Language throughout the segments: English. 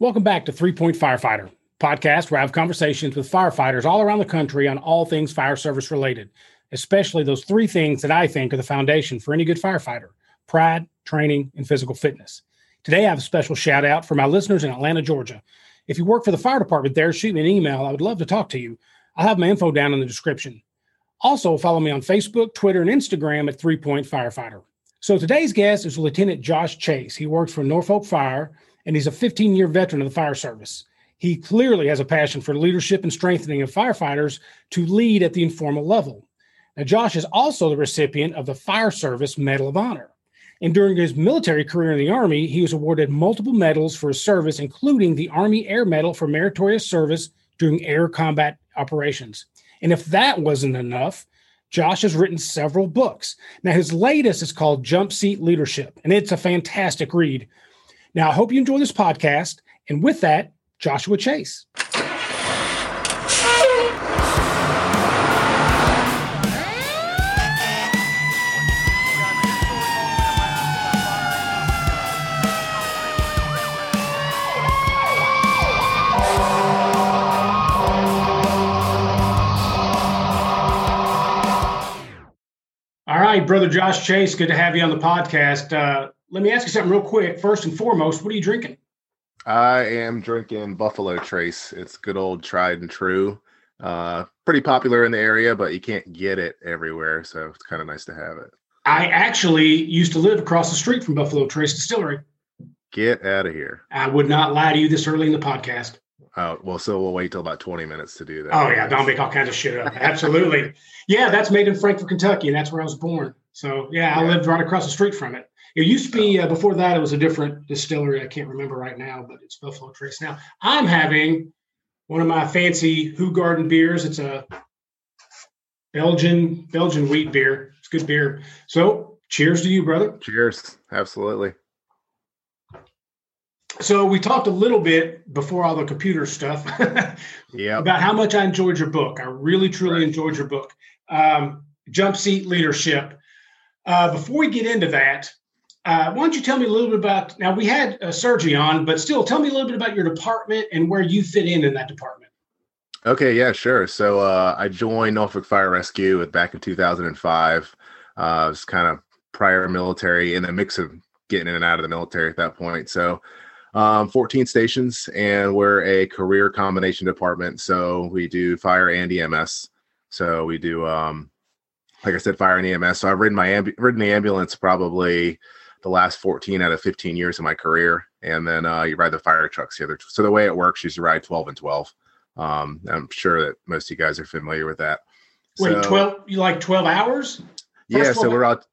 Welcome back to Three Point Firefighter podcast, where I have conversations with firefighters all around the country on all things fire service related, especially those three things that I think are the foundation for any good firefighter pride, training, and physical fitness. Today, I have a special shout out for my listeners in Atlanta, Georgia. If you work for the fire department there, shoot me an email. I would love to talk to you. I'll have my info down in the description. Also, follow me on Facebook, Twitter, and Instagram at Three Point Firefighter. So today's guest is Lieutenant Josh Chase. He works for Norfolk Fire and he's a 15 year veteran of the fire service. He clearly has a passion for leadership and strengthening of firefighters to lead at the informal level. Now, Josh is also the recipient of the Fire Service Medal of Honor. And during his military career in the Army, he was awarded multiple medals for his service, including the Army Air Medal for meritorious service during air combat operations. And if that wasn't enough, Josh has written several books. Now, his latest is called Jump Seat Leadership, and it's a fantastic read. Now, I hope you enjoy this podcast. And with that, Joshua Chase. All right, brother Josh Chase, good to have you on the podcast. Uh, let me ask you something real quick. First and foremost, what are you drinking? I am drinking Buffalo Trace. It's good old tried and true. Uh, pretty popular in the area, but you can't get it everywhere, so it's kind of nice to have it. I actually used to live across the street from Buffalo Trace Distillery. Get out of here! I would not lie to you this early in the podcast. Oh well, so we'll wait till about twenty minutes to do that. Oh yeah, don't make all kinds of shit up. Absolutely, yeah. That's made in Frankfort, Kentucky, and that's where I was born. So yeah, I lived right across the street from it. It used to be uh, before that. It was a different distillery. I can't remember right now, but it's Buffalo Trace now. I'm having one of my fancy Hoegaarden beers. It's a Belgian Belgian wheat beer. It's good beer. So cheers to you, brother. Cheers. Absolutely. So we talked a little bit before all the computer stuff yeah. about how much I enjoyed your book. I really, truly right. enjoyed your book, um, Jump Seat Leadership. Uh, before we get into that, uh, why don't you tell me a little bit about? Now we had uh, Sergi on, but still, tell me a little bit about your department and where you fit in in that department. Okay, yeah, sure. So uh, I joined Norfolk Fire Rescue back in 2005. Uh, I was kind of prior military in the mix of getting in and out of the military at that point. So um, 14 stations, and we're a career combination department. So we do fire and EMS. So we do, um, like I said, fire and EMS. So I've ridden my amb- ridden the ambulance probably the last 14 out of 15 years of my career. And then uh, you ride the fire trucks the other. So the way it works is you ride 12 and 12. Um, I'm sure that most of you guys are familiar with that. Wait, so, 12, you like 12 hours? First yeah. So we're out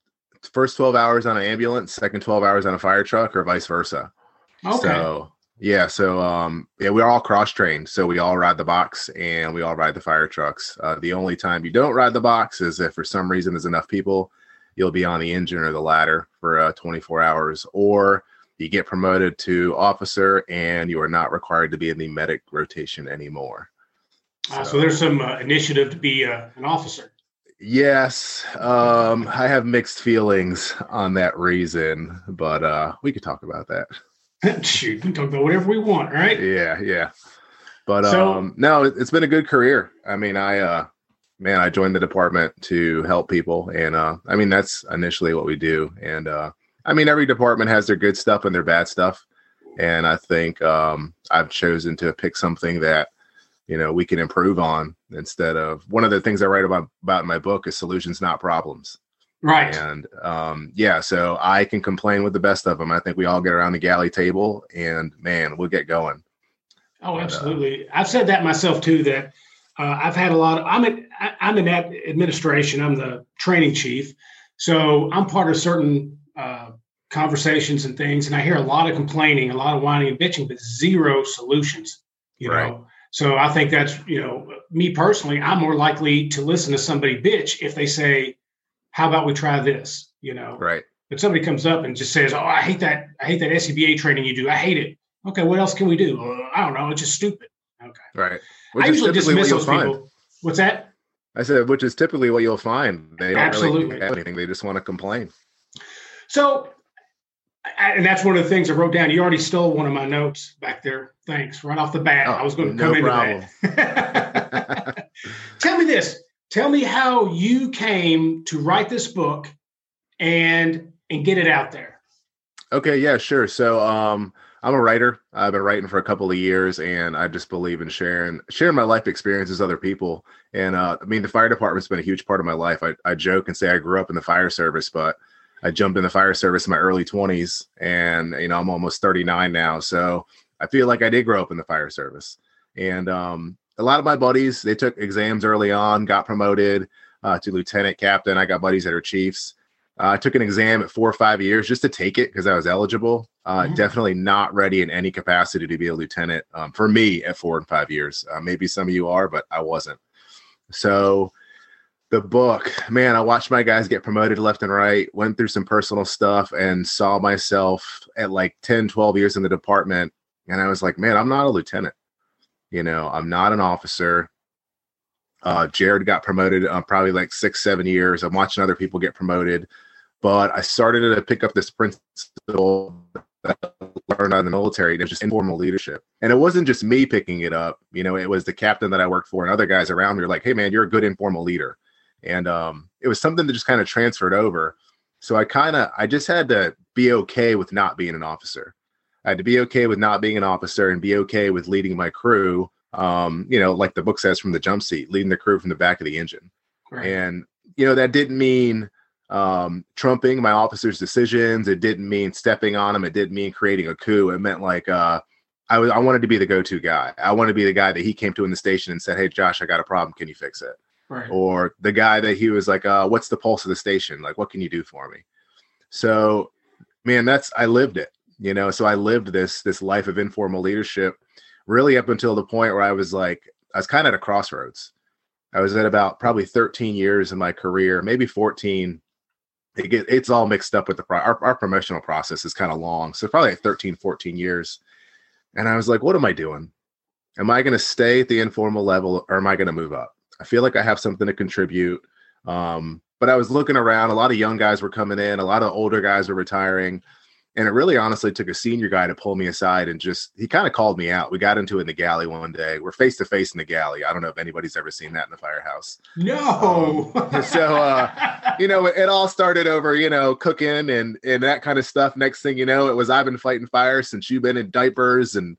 first 12 hours on an ambulance, second 12 hours on a fire truck or vice versa. Okay. So yeah, so um, yeah, we're all cross trained. So we all ride the box and we all ride the fire trucks. Uh, the only time you don't ride the box is if for some reason there's enough people you'll be on the engine or the ladder for uh, 24 hours, or you get promoted to officer and you are not required to be in the medic rotation anymore. Uh, so, so, there's some uh, initiative to be uh, an officer. Yes, um, I have mixed feelings on that reason, but uh, we could talk about that. Shoot, we can talk about whatever we want, right? Yeah, yeah. But so, um, no, it's been a good career. I mean, I uh, man, I joined the department to help people, and uh, I mean that's initially what we do. And uh, I mean, every department has their good stuff and their bad stuff, and I think um, I've chosen to pick something that you know we can improve on instead of one of the things I write about about in my book is solutions, not problems. Right. And um, yeah, so I can complain with the best of them. I think we all get around the galley table, and man, we'll get going. Oh, absolutely. But, uh, I've said that myself too. That uh, I've had a lot of, I'm in, I'm in that administration. I'm the training chief. So I'm part of certain uh, conversations and things. And I hear a lot of complaining, a lot of whining and bitching, but zero solutions, you right. know? So I think that's, you know, me personally, I'm more likely to listen to somebody bitch if they say, how about we try this, you know? Right. But somebody comes up and just says, oh, I hate that. I hate that SCBA training you do. I hate it. Okay. What else can we do? Uh, I don't know. It's just stupid. Okay. Right. Which I usually dismiss those find. people. What's that? I said, which is typically what you'll find. They don't Absolutely. really have anything. They just want to complain. So and that's one of the things I wrote down. You already stole one of my notes back there. Thanks. Right off the bat, oh, I was going to no come problem. into that. Tell me this. Tell me how you came to write this book and and get it out there. Okay, yeah, sure. So um I'm a writer. I've been writing for a couple of years, and I just believe in sharing sharing my life experiences with other people. And uh, I mean, the fire department's been a huge part of my life. I, I joke and say I grew up in the fire service, but I jumped in the fire service in my early 20s, and you know I'm almost 39 now, so I feel like I did grow up in the fire service. And um, a lot of my buddies they took exams early on, got promoted uh, to lieutenant captain. I got buddies that are chiefs. Uh, I took an exam at four or five years just to take it because I was eligible. Uh, mm-hmm. Definitely not ready in any capacity to be a lieutenant um, for me at four and five years. Uh, maybe some of you are, but I wasn't. So the book, man, I watched my guys get promoted left and right, went through some personal stuff, and saw myself at like 10, 12 years in the department. And I was like, man, I'm not a lieutenant. You know, I'm not an officer. Uh, Jared got promoted uh, probably like six, seven years. I'm watching other people get promoted but I started to pick up this principle learned in the military. It was just informal leadership. And it wasn't just me picking it up. You know, it was the captain that I worked for and other guys around me were like, hey, man, you're a good informal leader. And um, it was something that just kind of transferred over. So I kind of, I just had to be okay with not being an officer. I had to be okay with not being an officer and be okay with leading my crew. Um, you know, like the book says from the jump seat, leading the crew from the back of the engine. Right. And, you know, that didn't mean um, trumping my officer's decisions. It didn't mean stepping on them. It didn't mean creating a coup. It meant like uh, I was I wanted to be the go-to guy. I wanted to be the guy that he came to in the station and said, "Hey, Josh, I got a problem. Can you fix it?" Right. Or the guy that he was like, uh, "What's the pulse of the station? Like, what can you do for me?" So, man, that's I lived it. You know, so I lived this this life of informal leadership, really up until the point where I was like, I was kind of at a crossroads. I was at about probably 13 years in my career, maybe 14, it get, it's all mixed up with the pro- our, our promotional process is kind of long so probably like 13 14 years. And i was like what am i doing? Am i going to stay at the informal level or am i going to move up? I feel like i have something to contribute. Um, but i was looking around a lot of young guys were coming in a lot of older guys were retiring and it really honestly took a senior guy to pull me aside and just he kind of called me out. We got into it in the galley one day. We're face to face in the galley. I don't know if anybody's ever seen that in the firehouse. No. Um, so uh, you know, it, it, all started over, you know, cooking and and that kind of stuff. Next thing you know, it was I've been fighting fire since you've been in diapers and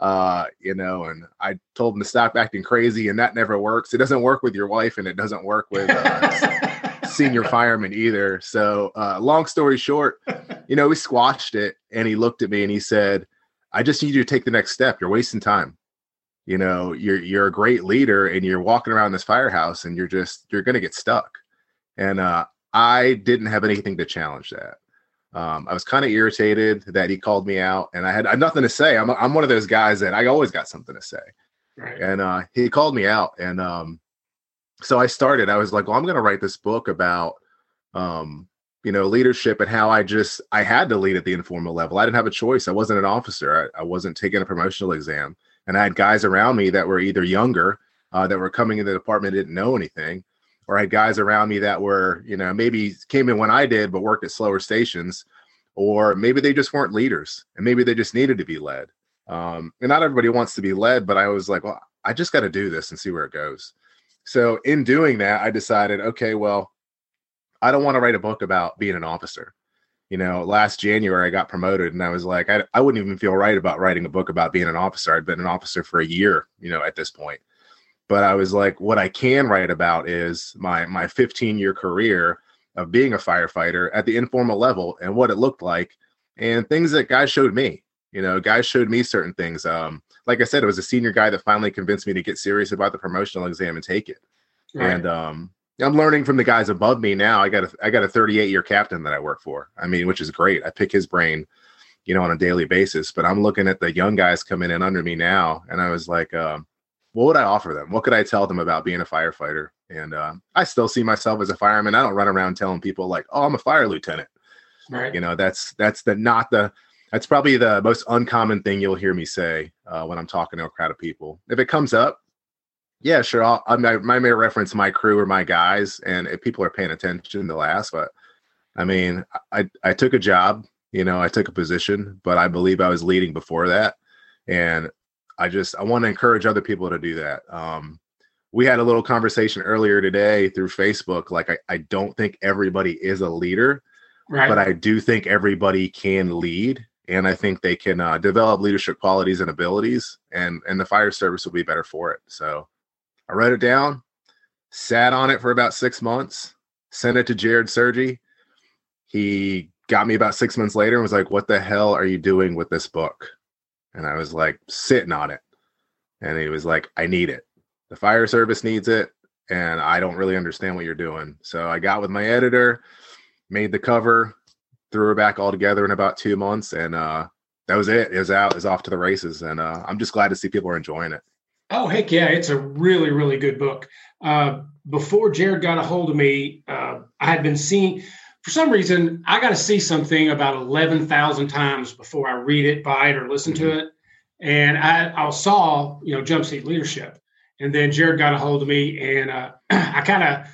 uh, you know, and I told him to stop acting crazy, and that never works. It doesn't work with your wife, and it doesn't work with uh, senior fireman either. So, uh, long story short, you know, we squashed it and he looked at me and he said, I just need you to take the next step. You're wasting time. You know, you're you're a great leader and you're walking around this firehouse and you're just you're gonna get stuck. And uh, I didn't have anything to challenge that. Um, I was kind of irritated that he called me out, and I had, I had nothing to say. I'm I'm one of those guys that I always got something to say. Right. And uh, he called me out, and um, so I started. I was like, well, I'm going to write this book about, um, you know, leadership and how I just I had to lead at the informal level. I didn't have a choice. I wasn't an officer. I, I wasn't taking a promotional exam, and I had guys around me that were either younger, uh, that were coming in the department, didn't know anything, or I had guys around me that were, you know, maybe came in when I did, but worked at slower stations, or maybe they just weren't leaders, and maybe they just needed to be led. Um, and not everybody wants to be led, but I was like, well, I just got to do this and see where it goes. So in doing that, I decided, okay, well, I don't want to write a book about being an officer. You know, last January I got promoted and I was like, I, I wouldn't even feel right about writing a book about being an officer. I'd been an officer for a year, you know, at this point. But I was like, what I can write about is my my 15 year career of being a firefighter at the informal level and what it looked like and things that guys showed me. You know, guys showed me certain things. Um, like I said, it was a senior guy that finally convinced me to get serious about the promotional exam and take it. Right. And um, I'm learning from the guys above me now. I got a I got a 38 year captain that I work for. I mean, which is great. I pick his brain, you know, on a daily basis. But I'm looking at the young guys coming in under me now, and I was like, um, what would I offer them? What could I tell them about being a firefighter? And uh, I still see myself as a fireman. I don't run around telling people like, oh, I'm a fire lieutenant. Right. You know, that's that's the not the that's probably the most uncommon thing you'll hear me say uh, when I'm talking to a crowd of people. If it comes up, yeah, sure. I'll, I, I may reference my crew or my guys, and if people are paying attention, they'll ask. But I mean, I I took a job. You know, I took a position, but I believe I was leading before that. And I just I want to encourage other people to do that. Um, we had a little conversation earlier today through Facebook. Like I, I don't think everybody is a leader, right. but I do think everybody can lead, and I think they can uh, develop leadership qualities and abilities, and and the fire service will be better for it. So I wrote it down, sat on it for about six months, sent it to Jared Sergi. He got me about six months later and was like, "What the hell are you doing with this book?" And I was like, sitting on it, and he was like, "I need it." the fire service needs it and I don't really understand what you're doing. So I got with my editor, made the cover, threw her back all together in about two months, and uh, that was it. It was out, it was off to the races, and uh, I'm just glad to see people are enjoying it. Oh heck yeah, it's a really really good book. Uh, before Jared got a hold of me, uh, I had been seeing. For some reason, I got to see something about eleven thousand times before I read it, buy it, or listen mm-hmm. to it. And I, I saw, you know, jump seat leadership, and then Jared got a hold of me, and uh, I kind of,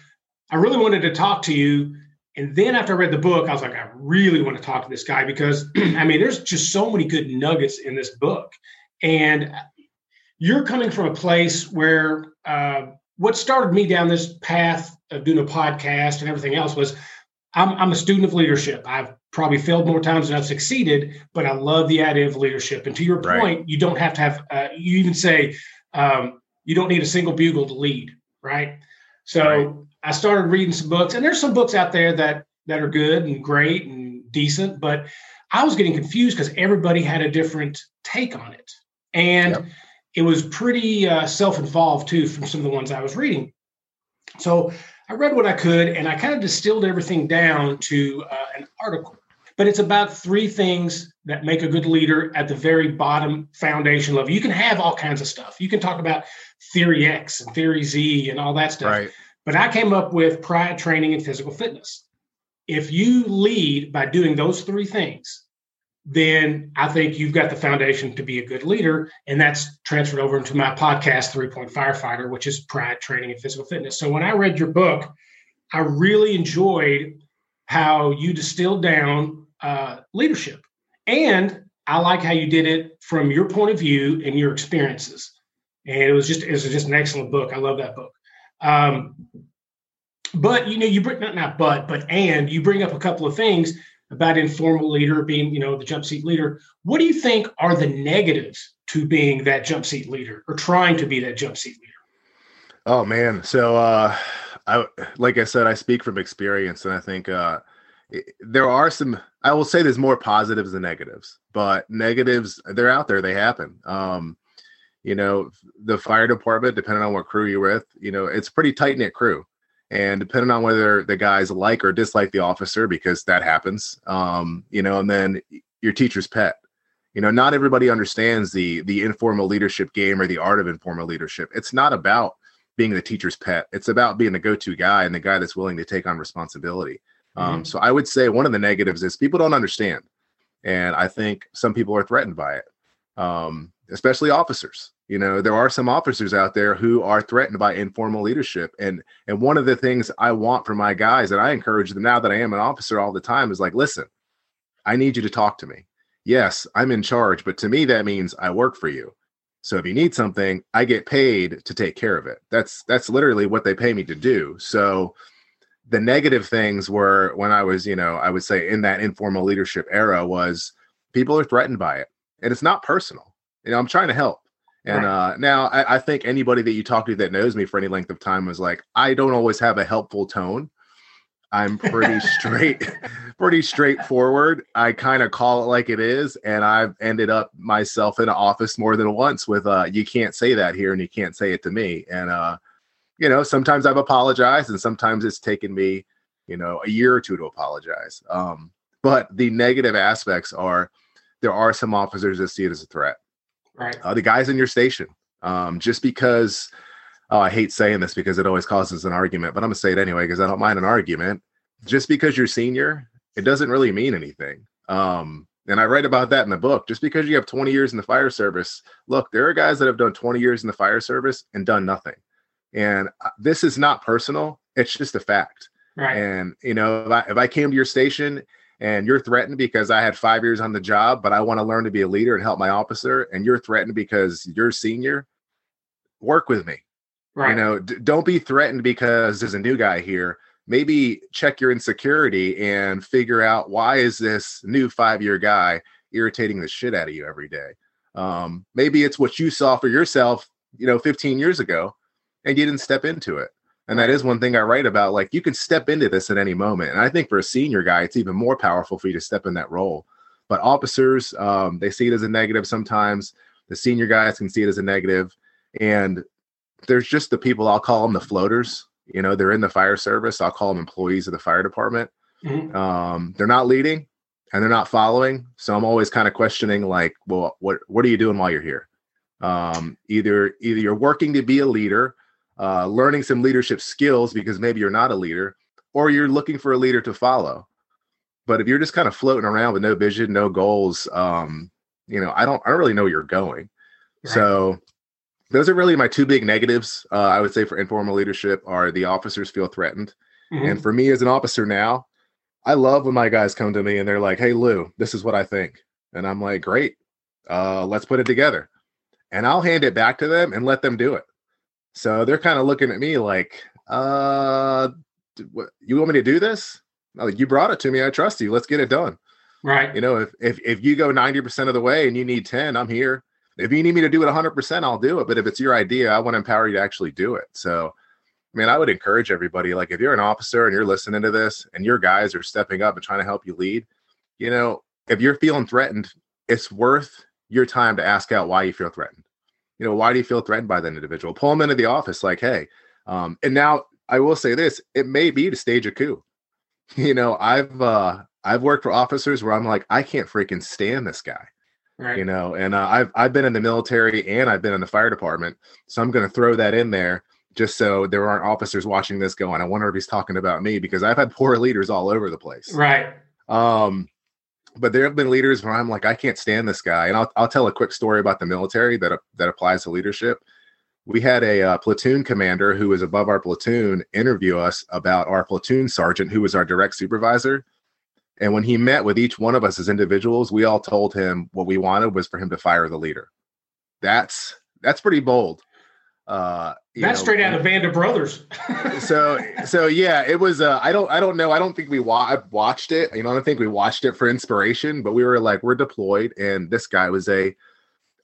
I really wanted to talk to you. And then after I read the book, I was like, I really want to talk to this guy because, I mean, there's just so many good nuggets in this book, and you're coming from a place where uh, what started me down this path of doing a podcast and everything else was I'm, I'm a student of leadership. I've probably failed more times than I've succeeded, but I love the idea of leadership. And to your point, right. you don't have to have, uh, you even say, um, you don't need a single bugle to lead, right? So right. I started reading some books, and there's some books out there that that are good and great and decent, but I was getting confused because everybody had a different take on it, and yep. it was pretty uh, self-involved too from some of the ones I was reading. So I read what I could, and I kind of distilled everything down to uh, an article. But it's about three things that make a good leader at the very bottom foundation level. You can have all kinds of stuff. You can talk about theory X and theory Z and all that stuff. Right. But I came up with pride training and physical fitness. If you lead by doing those three things, then I think you've got the foundation to be a good leader. And that's transferred over into my podcast, Three Point Firefighter, which is pride training and physical fitness. So when I read your book, I really enjoyed how you distilled down uh, leadership. And I like how you did it from your point of view and your experiences and it was just it was just an excellent book. I love that book. Um, but you know, you bring not not but but and you bring up a couple of things about informal leader being you know the jump seat leader. What do you think are the negatives to being that jump seat leader or trying to be that jump seat leader? Oh man, so uh, I like I said, I speak from experience, and I think uh, there are some. I will say there's more positives than negatives, but negatives they're out there. They happen. Um, you know the fire department depending on what crew you're with you know it's pretty tight knit crew. And depending on whether the guys like or dislike the officer because that happens um you know and then your teacher's pet. You know not everybody understands the the informal leadership game or the art of informal leadership. It's not about being the teacher's pet. It's about being the go-to guy and the guy that's willing to take on responsibility. Um, mm-hmm. um so i would say one of the negatives is people don't understand. And i think some people are threatened by it. Um especially officers. You know, there are some officers out there who are threatened by informal leadership. And and one of the things I want for my guys, and I encourage them now that I am an officer all the time, is like, listen, I need you to talk to me. Yes, I'm in charge, but to me that means I work for you. So if you need something, I get paid to take care of it. That's that's literally what they pay me to do. So the negative things were when I was, you know, I would say in that informal leadership era was people are threatened by it. And it's not personal you know, I'm trying to help. And right. uh, now I, I, think anybody that you talk to that knows me for any length of time was like, I don't always have a helpful tone. I'm pretty straight, pretty straightforward. I kind of call it like it is, and I've ended up myself in an office more than once with uh, "You can't say that here, and you can't say it to me." And uh, you know, sometimes I've apologized, and sometimes it's taken me, you know, a year or two to apologize. Um, but the negative aspects are there are some officers that see it as a threat right. Uh, the guys in your station um, just because oh, i hate saying this because it always causes an argument but i'm gonna say it anyway because i don't mind an argument. Just because you're senior it doesn't really mean anything. Um, and i write about that in the book. Just because you have 20 years in the fire service look there are guys that have done 20 years in the fire service and done nothing. And uh, this is not personal it's just a fact. Right. And you know if I, if I came to your station and you're threatened because I had five years on the job, but I want to learn to be a leader and help my officer, and you're threatened because you're senior, work with me. Right. You know, d- don't be threatened because there's a new guy here. Maybe check your insecurity and figure out why is this new five year guy irritating the shit out of you every day. Um, maybe it's what you saw for yourself, you know, 15 years ago, and you didn't step into it. And that is one thing I write about. Like you can step into this at any moment. And I think for a senior guy, it's even more powerful for you to step in that role. But officers, um, they see it as a negative sometimes. The senior guys can see it as a negative. And there's just the people, I'll call them the floaters. You know, they're in the fire service. I'll call them employees of the fire department. Mm-hmm. Um, they're not leading and they're not following. So I'm always kind of questioning, like, well, what what are you doing while you're here? Um, either either you're working to be a leader uh, learning some leadership skills because maybe you're not a leader or you're looking for a leader to follow. But if you're just kind of floating around with no vision, no goals, um, you know, I don't, I don't really know where you're going. Right. So those are really my two big negatives. Uh, I would say for informal leadership are the officers feel threatened. Mm-hmm. And for me as an officer now, I love when my guys come to me and they're like, Hey Lou, this is what I think. And I'm like, great, uh, let's put it together. And I'll hand it back to them and let them do it. So they're kind of looking at me like, uh, what, you want me to do this? like, you brought it to me. I trust you. Let's get it done. Right. You know, if, if, if you go 90% of the way and you need 10, I'm here. If you need me to do it 100%, I'll do it. But if it's your idea, I want to empower you to actually do it. So, I mean, I would encourage everybody, like if you're an officer and you're listening to this and your guys are stepping up and trying to help you lead, you know, if you're feeling threatened, it's worth your time to ask out why you feel threatened you know, why do you feel threatened by that individual? Pull them into the office, like, hey. Um, and now I will say this: it may be to stage a coup. You know, I've uh, I've worked for officers where I'm like, I can't freaking stand this guy. Right. You know, and uh, I've I've been in the military and I've been in the fire department, so I'm going to throw that in there just so there aren't officers watching this going. I wonder if he's talking about me because I've had poor leaders all over the place. Right. Um, but there have been leaders where I'm like, I can't stand this guy. And I'll, I'll tell a quick story about the military that, that applies to leadership. We had a uh, platoon commander who was above our platoon interview us about our platoon sergeant, who was our direct supervisor. And when he met with each one of us as individuals, we all told him what we wanted was for him to fire the leader. That's that's pretty bold. Uh, That's know, straight out of Band of Brothers. so, so yeah, it was. Uh, I don't, I don't know. I don't think we wa- watched it. You know, I don't think we watched it for inspiration. But we were like, we're deployed, and this guy was a.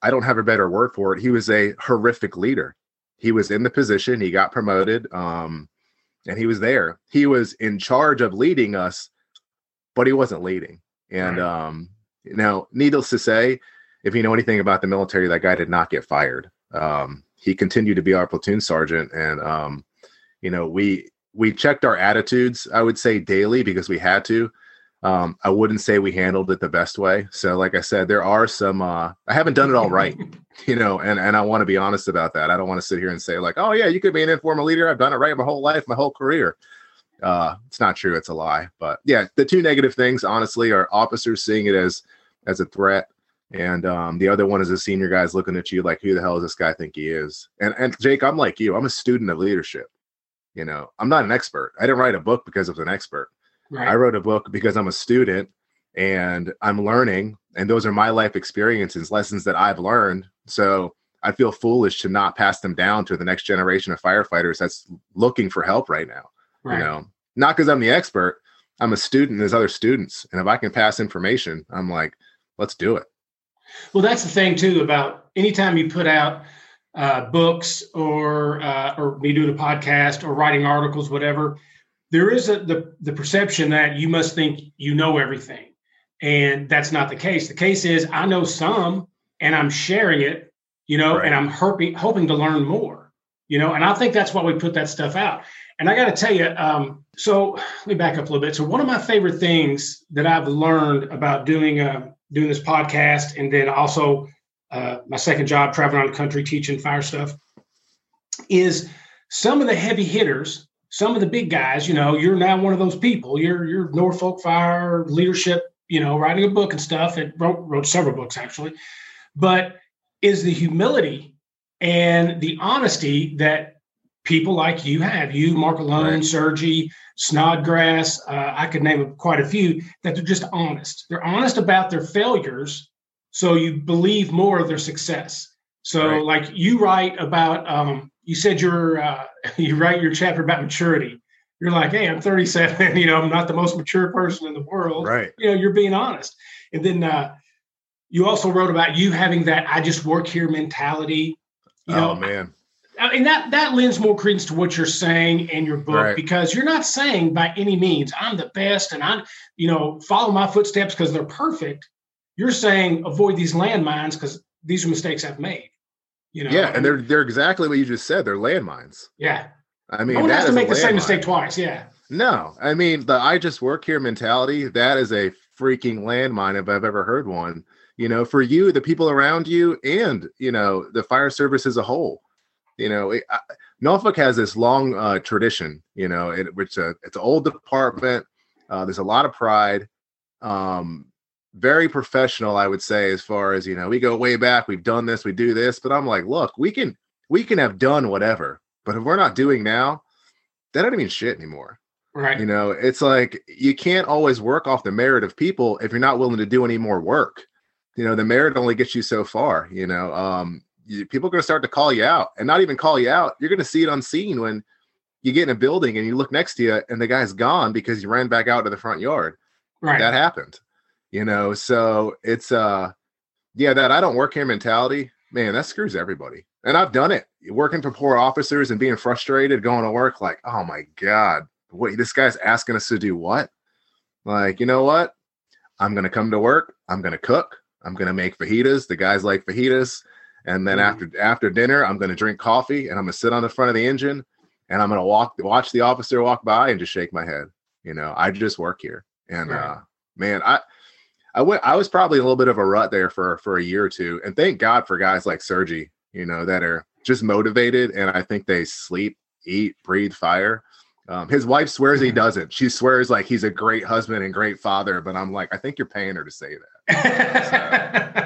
I don't have a better word for it. He was a horrific leader. He was in the position. He got promoted. Um, and he was there. He was in charge of leading us, but he wasn't leading. And right. um, you know, needless to say, if you know anything about the military, that guy did not get fired. Um, he continued to be our platoon sergeant, and um, you know we we checked our attitudes. I would say daily because we had to. Um, I wouldn't say we handled it the best way. So, like I said, there are some. Uh, I haven't done it all right, you know, and and I want to be honest about that. I don't want to sit here and say like, oh yeah, you could be an informal leader. I've done it right my whole life, my whole career. Uh, it's not true. It's a lie. But yeah, the two negative things, honestly, are officers seeing it as as a threat and um, the other one is a senior guys looking at you like, who the hell does this guy think he is? And and Jake, I'm like you. I'm a student of leadership. You know, I'm not an expert. I didn't write a book because I was an expert. Right. I wrote a book because I'm a student and I'm learning, and those are my life experiences, lessons that I've learned. So I feel foolish to not pass them down to the next generation of firefighters that's looking for help right now. Right. You know, not because I'm the expert. I'm a student. There's other students, and if I can pass information, I'm like, let's do it. Well, that's the thing too about anytime you put out uh, books or uh, or me doing a podcast or writing articles, whatever. There is a, the the perception that you must think you know everything, and that's not the case. The case is I know some, and I'm sharing it, you know, right. and I'm hoping hoping to learn more, you know. And I think that's why we put that stuff out. And I got to tell you, um, so let me back up a little bit. So one of my favorite things that I've learned about doing a doing this podcast, and then also uh, my second job traveling around the country teaching fire stuff, is some of the heavy hitters, some of the big guys. You know, you're now one of those people. You're you're Norfolk Fire leadership. You know, writing a book and stuff. And wrote wrote several books actually, but is the humility and the honesty that people like you have you, Mark Alone, right. Sergi, Snodgrass. Uh, I could name quite a few that they're just honest. They're honest about their failures, so you believe more of their success. So, right. like you write about, um, you said you're uh, you write your chapter about maturity. You're like, hey, I'm 37. You know, I'm not the most mature person in the world. Right. You know, you're being honest. And then uh, you also wrote about you having that I just work here mentality. You know, oh man. I mean that that lends more credence to what you're saying in your book right. because you're not saying by any means I'm the best and I'm you know follow my footsteps because they're perfect. You're saying avoid these landmines because these are mistakes I've made. You know, yeah, and they're they're exactly what you just said. They're landmines. Yeah, I mean, no one has to make the same mistake twice. Yeah. No, I mean the I just work here mentality. That is a freaking landmine if I've ever heard one you know, for you, the people around you, and you know, the fire service as a whole. You know, it, I, Norfolk has this long uh, tradition. You know, it, which uh, it's an old department. Uh, there's a lot of pride. Um, very professional, I would say, as far as you know, we go way back. We've done this, we do this, but I'm like, look, we can we can have done whatever, but if we're not doing now, that doesn't mean shit anymore. Right. You know, it's like you can't always work off the merit of people if you're not willing to do any more work you know the merit only gets you so far you know um you, people are going to start to call you out and not even call you out you're going to see it unseen when you get in a building and you look next to you and the guy's gone because you ran back out to the front yard right that happened you know so it's uh yeah that i don't work here mentality man that screws everybody and i've done it working for poor officers and being frustrated going to work like oh my god what this guy's asking us to do what like you know what i'm going to come to work i'm going to cook I'm gonna make fajitas. The guys like fajitas. And then mm. after after dinner, I'm gonna drink coffee and I'm gonna sit on the front of the engine and I'm gonna walk watch the officer walk by and just shake my head. You know, I just work here. And right. uh man, I I went I was probably a little bit of a rut there for for a year or two. And thank God for guys like Sergi, you know, that are just motivated and I think they sleep, eat, breathe fire. Um, his wife swears he doesn't. She swears like he's a great husband and great father, but I'm like, I think you're paying her to say that.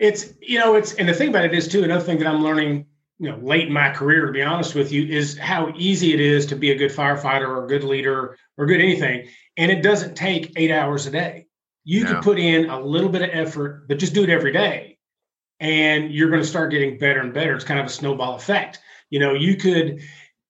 it's you know, it's and the thing about it is too. Another thing that I'm learning, you know, late in my career, to be honest with you, is how easy it is to be a good firefighter or a good leader or good anything, and it doesn't take eight hours a day. You no. can put in a little bit of effort, but just do it every day, and you're going to start getting better and better. It's kind of a snowball effect. You know, you could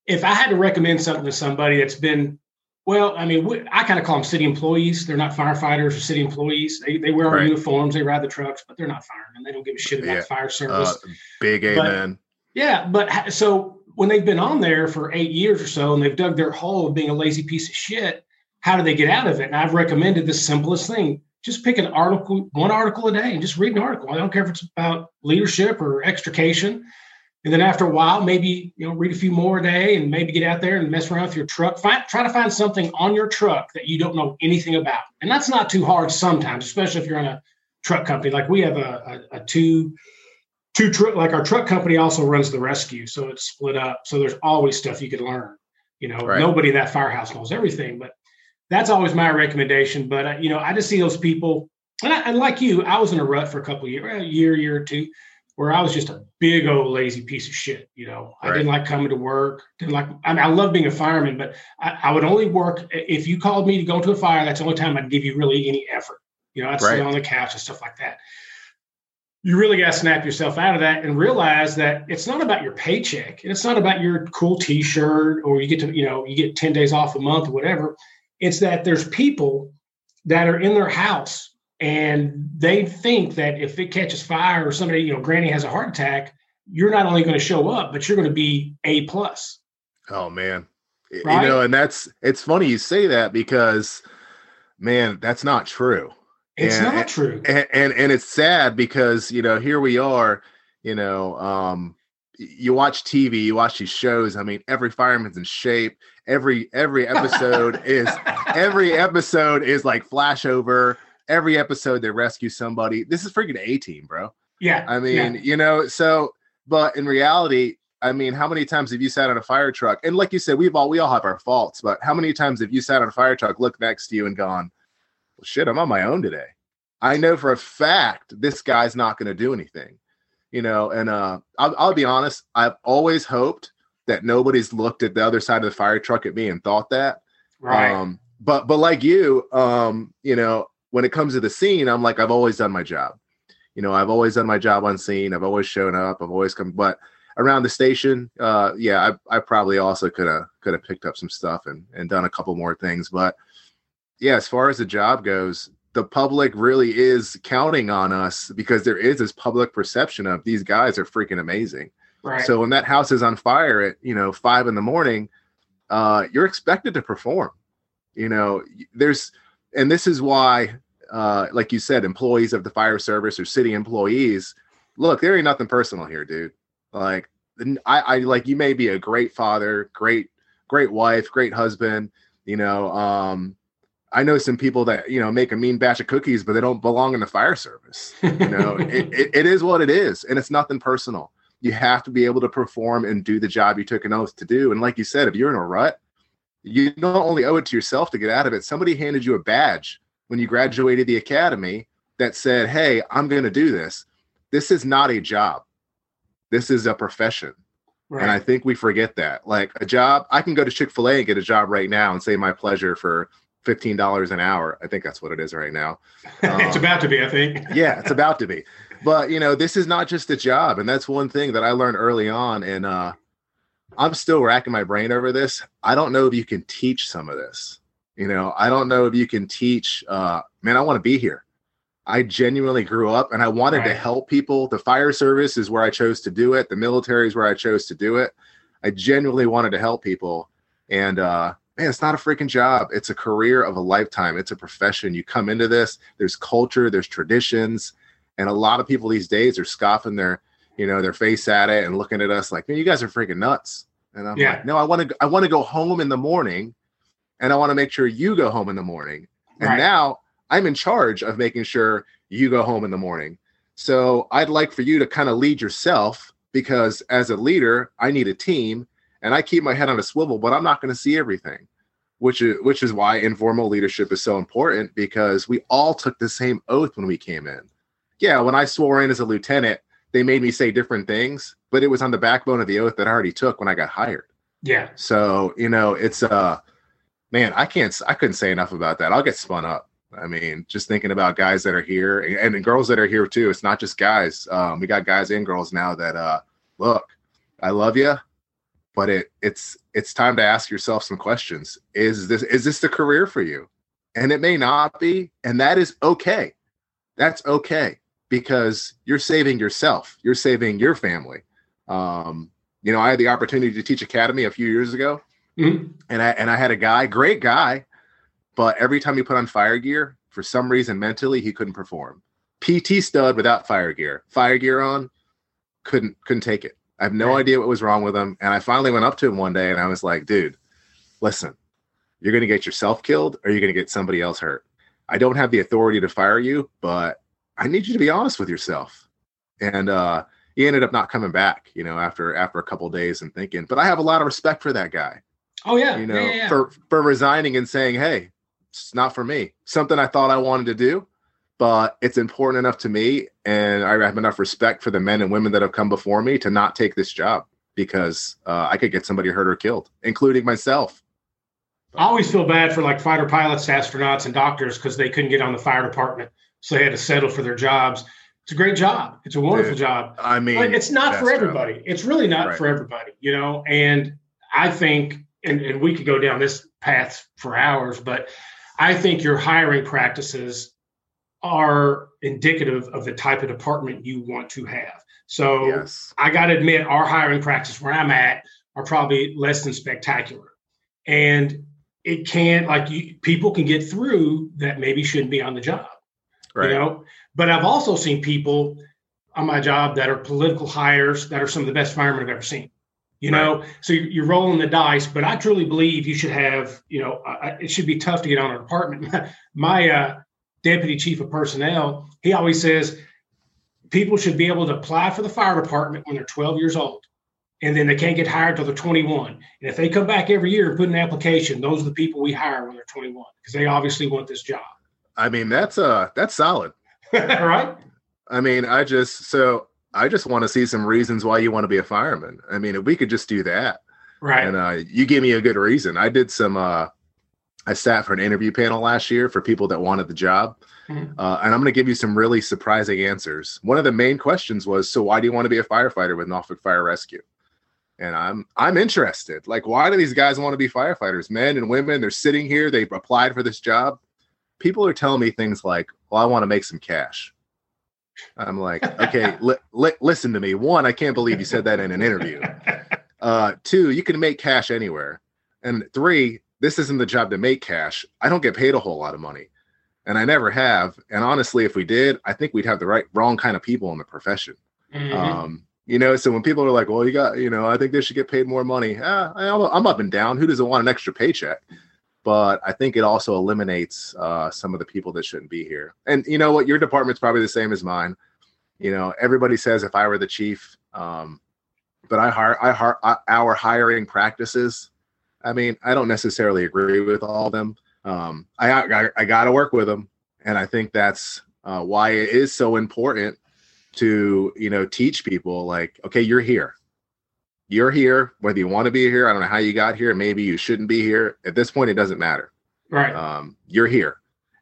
if I had to recommend something to somebody that's been, well, I mean, we, I kind of call them city employees. They're not firefighters or city employees. They, they wear our right. uniforms, they ride the trucks, but they're not firemen. They don't give a shit about yeah. fire service. Uh, big amen. But, yeah, but so when they've been on there for eight years or so and they've dug their hole of being a lazy piece of shit, how do they get out of it? And I've recommended the simplest thing. Just pick an article, one article a day, and just read an article. I don't care if it's about leadership or extrication and then after a while, maybe you know read a few more a day, and maybe get out there and mess around with your truck. Find, try to find something on your truck that you don't know anything about, and that's not too hard sometimes, especially if you're in a truck company. Like we have a, a, a two two truck. Like our truck company also runs the rescue, so it's split up. So there's always stuff you could learn. You know, right. nobody in that firehouse knows everything, but that's always my recommendation. But uh, you know, I just see those people, and, I, and like you, I was in a rut for a couple of years, a year, year or two where I was just a big old lazy piece of shit. You know, right. I didn't like coming to work. Didn't like. I mean, I love being a fireman, but I, I, would only work if you called me to go to a fire. That's the only time I'd give you really any effort. You know, I'd right. sit on the couch and stuff like that. You really got to snap yourself out of that and realize that it's not about your paycheck. And it's not about your cool T-shirt or you get to, you know, you get ten days off a month or whatever. It's that there's people that are in their house and they think that if it catches fire or somebody, you know, Granny has a heart attack, you're not only going to show up, but you're going to be a plus. Oh man, right? you know, and that's it's funny you say that because, man, that's not true. It's and, not true, and, and and it's sad because you know here we are, you know, um, you watch TV, you watch these shows. I mean, every fireman's in shape. Every every episode is every episode is like flashover every episode they rescue somebody. This is freaking A team, bro. Yeah. I mean, yeah. you know, so but in reality, I mean, how many times have you sat on a fire truck? And like you said, we've all we all have our faults, but how many times have you sat on a fire truck, looked next to you, and gone, well, shit, I'm on my own today. I know for a fact this guy's not going to do anything. you know, and uh, I'll, I'll be honest, I've always hoped that nobody's looked at the other side of the fire truck at me and thought that. Right. Um, but but like you, um, you know, when it comes to the scene, I'm like, I've always done my job. You know, I've always done my job on scene. I've always shown up. I've always come, but around the station, uh, yeah, I, I probably also could have could have picked up some stuff and and done a couple more things. But yeah, as far as the job goes, the public really is counting on us because there is this public perception of these guys are freaking amazing. right. So when that house is on fire at you know five in the morning, uh, you're expected to perform. You know, there's, and this is why, uh, like you said, employees of the fire service or city employees, look, there ain't nothing personal here, dude. Like, I, I like you may be a great father, great, great wife, great husband. You know, um, I know some people that you know make a mean batch of cookies, but they don't belong in the fire service. You know, it, it, it is what it is, and it's nothing personal. You have to be able to perform and do the job you took an oath to do. And like you said, if you're in a rut, you not only owe it to yourself to get out of it. Somebody handed you a badge when you graduated the academy that said, "Hey, I'm going to do this." This is not a job. This is a profession. right. And I think we forget that. Like a job, I can go to Chick fil A and get a job right now and say my pleasure for $15 an hour. I think that's what it is right now. it's um, about to be, I think. yeah, it's about to be. But, you know, this is not just a job. And that's one thing that I learned early on. And uh, I'm still racking my brain over this. I don't know if you can teach some of this. You know, I don't know if you can teach, uh, man, I want to be here. I genuinely grew up and I wanted to help people. The fire service is where I chose to do it. The military is where I chose to do it. I genuinely wanted to help people. And uh man, it's not a freaking job. It's a career of a lifetime. It's a profession. You come into this, there's culture, there's traditions, and a lot of people these days are scoffing their, you know, their face at it and looking at us like, man, you guys are freaking nuts. And I'm Yeah. like, no, I want to I want to go home in the morning and I want to make sure you go home in the morning. And Right. now I'm in charge of making sure you go home in the morning. So I'd like for you to kind of lead yourself because as a leader, I need a team and I keep my head on a swivel, but I'm not going to see everything. Which is which is why informal leadership is so important because we all took the same oath when we came in. Yeah, when I swore in as a lieutenant, they made me say different things, but it was on the backbone of the oath that I already took when I got hired. Yeah. So, you know, it's uh man, I can't I couldn't say enough about that. I'll get spun up. I mean, just thinking about guys that are here and, and girls that are here too. It's not just guys. Um, we got guys and girls now that uh look, I love you, but it it's it's time to ask yourself some questions. Is this is this the career for you? And it may not be, and that is okay. That's okay because you're saving yourself. You're saving your family. Um, you know, I had the opportunity to teach academy a few years ago, Mhm. and I and I had a guy, great guy, but every time he put on fire gear, for some reason mentally he couldn't perform. PT stud without fire gear, fire gear on, couldn't couldn't take it. I have no Right. idea what was wrong with him, and I finally went up to him one day and I was like, "Dude, listen, you're going to get yourself killed, or you're going to get somebody else hurt. I don't have the authority to fire you, but I need you to be honest with yourself." And uh, he ended up not coming back, you know, after after a couple days and thinking. But I have a lot of respect for that guy Oh yeah. you know, yeah, yeah, yeah. for for resigning and saying, "Hey, it's not for me." Something I thought I wanted to do, but it's important enough to me, and I have enough respect for the men and women that have come before me to not take this job because uh, I could get somebody hurt or killed, including myself. I always feel bad for like fighter pilots, astronauts, and doctors because they couldn't get on the fire department, so they had to settle for their jobs. It's a great job. It's a wonderful Dude, job. I mean, But it's not for best job. everybody. It's really not Right. for everybody, you know. And I think, and, and we could go down this path for hours, but I think your hiring practices are indicative of the type of department you want to have. So Yes, I got to admit, our hiring practice where I'm at are probably less than spectacular. And it can't, like, you, people can get through that maybe shouldn't be on the job right. you know? But i've also seen people on my job that are political hires that are some of the best firemen i've ever seen you know? So you're, rolling the dice but i truly believe you should have you know I, it should be tough to get on a department. My uh, deputy chief of personnel he always says people should be able to apply for the fire department when they're 12 years old and then they can't get hired till they're 21 and if they come back every year and put an application those are the people we hire when they're 21 because they obviously want this job I mean that's uh that's solid. right I mean, I just so I just want to see some reasons why you want to be a fireman. I mean, if we could just do that, right? And uh, you give me a good reason. I did some. Uh, I sat for an interview panel last year for people that wanted the job, mm-hmm. uh, and I'm going to give you some really surprising answers. One of the main questions was, "So why do you want to be a firefighter with Norfolk Fire Rescue?" And I'm I'm interested. Like, why do these guys want to be firefighters? Men and women, they're sitting here. They applied for this job. People are telling me things like, "Well, I want to make some cash." I'm like, okay, li- li- listen to me. One, I can't believe you said that in an interview. Uh, two, you can make cash anywhere. And three, this isn't the job to make cash. I don't get paid a whole lot of money, and I never have. And honestly, if we did, I think we'd have the right wrong kind of people in the profession. Mm-hmm. Um, you know, so when people are like, "Well, you got," you know, I think they should get paid more money. Ah, I'm up and down. Who doesn't want an extra paycheck? But I think it also eliminates uh, some of the people that shouldn't be here. And you know what? Your department's probably the same as mine. You know, everybody says if I were the chief, um, but I hire, I hire our hiring practices. I mean, I don't necessarily agree with all of them. Um, I, I, I got to work with them, and I think that's uh, why it is so important to you know teach people like, okay, you're here, you're here, whether you want to be here. I don't know how you got here. Maybe you shouldn't be here. At this point, it doesn't matter. Right. Um, you're here.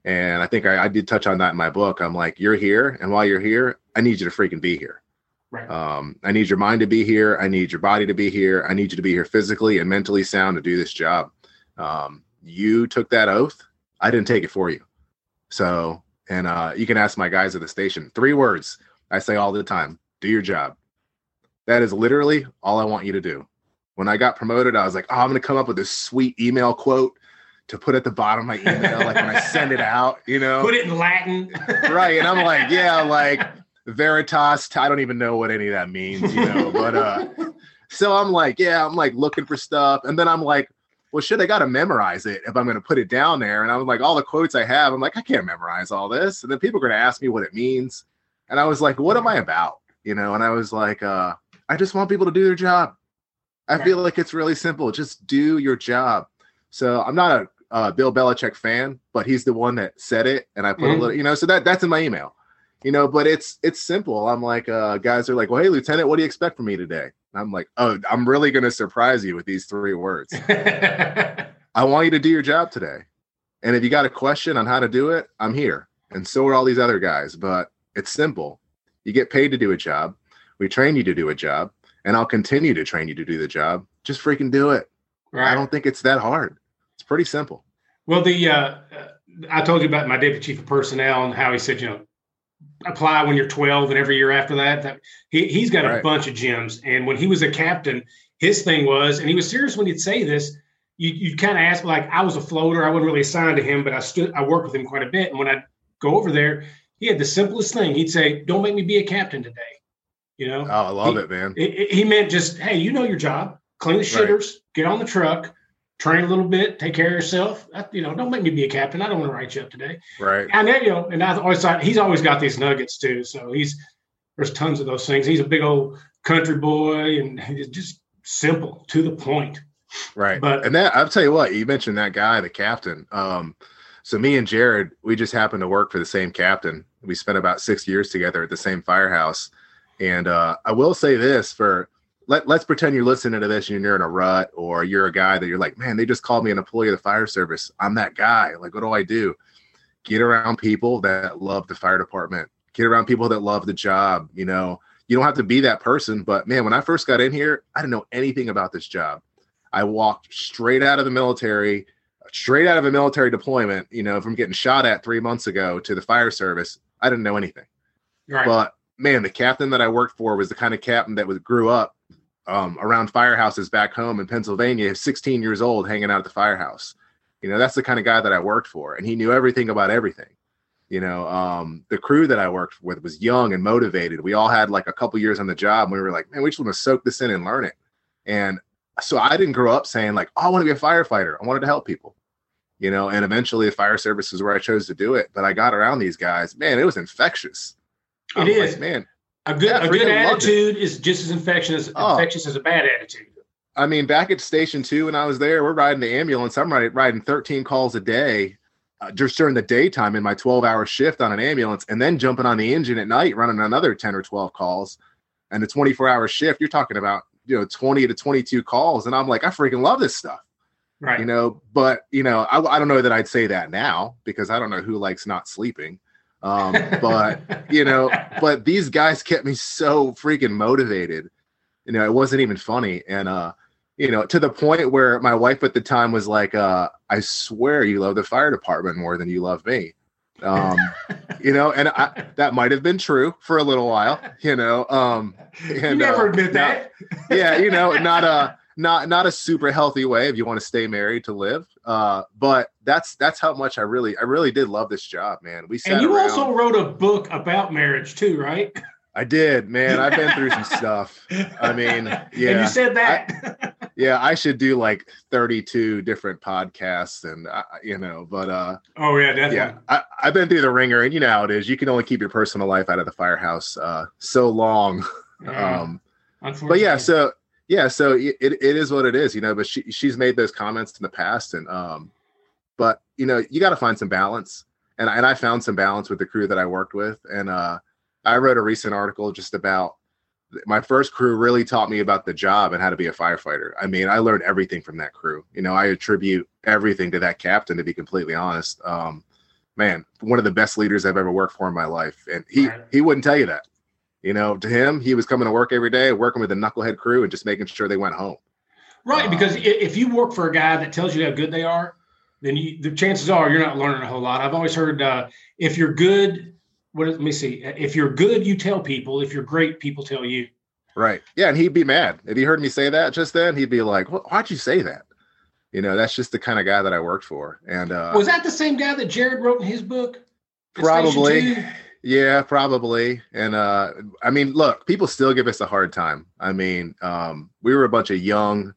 And I think I, I, did touch on that in my book. I'm like, you're here, and while you're here, I need you to freaking be here. Right. Um, I need your mind to be here. I need your body to be here. I need you to be here physically and mentally sound to do this job. Um, you took that oath. I didn't take it for you. So, and uh, you can ask my guys at the station. Three words I say all the time: do your job. That is literally all I want you to do. When I got promoted, I was like, oh, I'm going to come up with this sweet email quote to put at the bottom of my email, like when I send it out, you know, put it in Latin, right? And I'm like, yeah, like Veritas. I don't even know what any of that means, you know. but uh, so I'm like, yeah, I'm like looking for stuff, and then I'm like, well, shit, I got to memorize it if I'm going to put it down there. And I'm like, all the quotes I have, I'm like, I can't memorize all this, and then people are going to ask me what it means, and I was like, what am I about, you know? And I was like, uh, I just want people to do their job. I feel like it's really simple. Just do your job. So I'm not a uh, Bill Belichick fan, but he's the one that said it, and I put mm-hmm. a little, you know, so that that's in my email, you know. But it's it's simple. I'm like, uh, guys are like, well, hey, Lieutenant, what do you expect from me today? And I'm like, oh, I'm really gonna surprise you with these three words. I want you to do your job today, and if you got a question on how to do it, I'm here, and so are all these other guys. But it's simple. You get paid to do a job. We train you to do a job, and I'll continue to train you to do the job. Just freaking do it. Right. I don't think it's that hard It's pretty simple. Well, the uh, I told you about my deputy chief of personnel and how he said, you know, apply when you're 12 and every year after that. that he, he's got a right. bunch of gems. And when he was a captain, his thing was, and he was serious when he'd say this, you, you'd kind of ask, like, I was a floater. I wasn't really assigned to him, but I stood, I worked with him quite a bit. And when I'd go over there, he had the simplest thing. He'd say, don't make me be a captain today. You know? Oh, I love he, it, man. It, he meant just, hey, you know your job, clean the shitters, right. get on the truck, train a little bit, take care of yourself. you know, don't make me be a captain. I don't want to write you up today. Right. And then, you know, and I always thought he's always got these nuggets too. So he's there's tons of those things. He's a big old country boy and he's just simple to the point. Right. But and that I'll tell you what, you mentioned that guy, the captain. Um, so me and Jared, we just happened to work for the same captain. We spent about six years together at the same firehouse. And uh, I will say this for let, let's pretend you're listening to this and you're in a rut or you're a guy that you're like, man, they just called me an employee of the fire service. I'm that guy. Like, what do I do? Get around people that love the fire department. Get around people that love the job. You know, you don't have to be that person, but man, when I first got in here, I didn't know anything about this job. I walked straight out of the military, straight out of a military deployment, you know, from getting shot at three months ago to the fire service. I didn't know anything. Right. But man, the captain that I worked for was the kind of captain that was grew up um, around firehouses back home in Pennsylvania, 16 years old, hanging out at the firehouse. You know, that's the kind of guy that I worked for, and he knew everything about everything. You know, um, the crew that I worked with was young and motivated. We all had like a couple years on the job. And we were like, man, we just want to soak this in and learn it. And so I didn't grow up saying like, oh, I want to be a firefighter. I wanted to help people. You know, and eventually the fire service is where I chose to do it. But I got around these guys. Man, it was infectious. It I'm is, like, man. A good yeah, a good attitude is just as infectious oh. infectious as a bad attitude. I mean, back at Station Two when I was there, we're riding the ambulance. I'm riding, riding 13 calls a day, uh, just during the daytime in my 12 hour shift on an ambulance, and then jumping on the engine at night running another 10 or 12 calls. and the 24 hour shift, you're talking about you know 20 to 22 calls, and I'm like, I freaking love this stuff. Right. You know, but you know, I, I don't know that I'd say that now because I don't know who likes not sleeping. Um, but you know, but these guys kept me so freaking motivated. You know, it wasn't even funny. And uh, you know, to the point where my wife at the time was like, uh, I swear you love the fire department more than you love me. Um, you know, and I, that might have been true for a little while, you know. Um, and, you never uh, admit that. yeah, you know, not a not not a super healthy way if you want to stay married to live. Uh, but that's that's how much I really I really did love this job, man. We and you around. also wrote a book about marriage too, right? I did, man. I've been through some stuff. I mean, And yeah, you said that. yeah. I should do like 32 different podcasts, and uh, you know, but uh, oh yeah, definitely. yeah, I, I've been through the wringer, and you know how it is. You can only keep your personal life out of the firehouse uh, so long. Yeah. Um, but yeah, so yeah, so it, it is what it is, you know. But she she's made those comments in the past, and um, but you know, you got to find some balance, and and I found some balance with the crew that I worked with, and uh, I wrote a recent article just about my first crew really taught me about the job and how to be a firefighter. I mean, I learned everything from that crew. You know, I attribute everything to that captain, to be completely honest. Um, man, one of the best leaders I've ever worked for in my life, and he he wouldn't tell you that. You know, to him, he was coming to work every day, working with the knucklehead crew, and just making sure they went home. right, uh, because if you work for a guy that tells you how good they are, then you, the chances are you're not learning a whole lot. I've always heard uh, if you're good, what is, let me see, if you're good, you tell people. If you're great, people tell you. Right. Yeah, and he'd be mad if he heard me say that just then. He'd be like, "Wh- "Why'd you say that?" You know, that's just the kind of guy that I worked for, and uh, Was that the same guy that Jared wrote in his book? Probably. Yeah, probably. And uh I mean, look, people still give us a hard time. I mean, um we were a bunch of young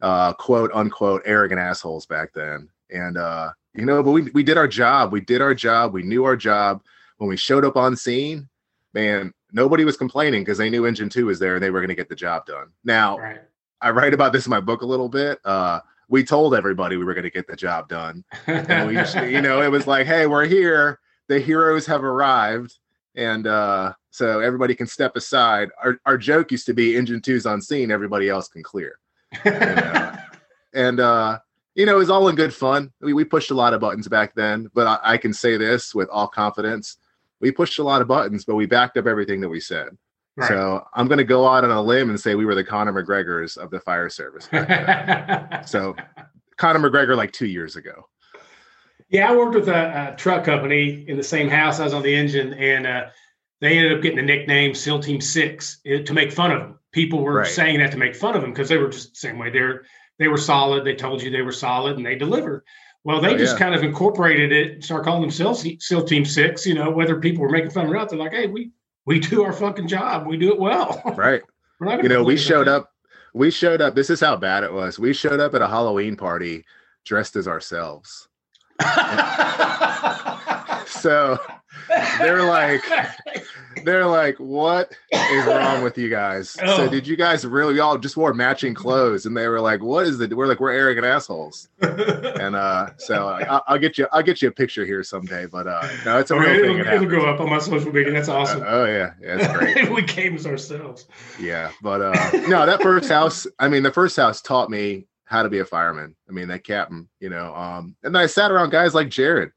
uh quote unquote arrogant assholes back then. And uh you know, but we we did our job. We did our job. We knew our job. When we showed up on scene, man, nobody was complaining because they knew engine 2 was there and they were going to get the job done. Now, Right. I write about this in my book a little bit. Uh we told everybody we were going to get the job done and we just, you know it was like hey we're here the heroes have arrived and uh so everybody can step aside. Our, our joke used to be engine two's on scene everybody else can clear. Uh, and uh you know it was all in good fun. We, we pushed a lot of buttons back then but I, I can say this with all confidence. We pushed a lot of buttons but we backed up everything that we said. Right. so i'm going to go out on a limb and say we were the conor mcgregors of the fire service so conor mcgregor like two years ago Yeah, I worked with a, a truck company in the same house. I was on the engine, and uh, they ended up getting the nickname SEAL Team Six eh, to make fun of them. People were Right. saying that to make fun of them because they were just the same way. They're they were solid. They told you they were solid, and they delivered. Well, they Oh, just yeah. kind of incorporated it, start calling themselves SEAL Team Six. You know, whether people were making fun or not, they're like, "Hey, we we do our fucking job. We do it well." right We're not gonna you know we showed up we showed up this is how bad it was we showed up at a halloween party dressed as ourselves. So they're like they're like what is wrong with you guys so Oh. did you guys really we all just wore matching clothes and they were like what is it we're like we're arrogant assholes and uh so I, i'll get you i'll get you a picture here someday but uh no it's a real Okay, thing it'll, it it'll happens. go up on my social media. That's awesome. Uh, oh yeah yeah it's great we came as ourselves. Yeah, but uh no, that first house, I mean, the first house taught me how to be a fireman. I mean, that captain, you know, um, and then I sat around guys like Jared.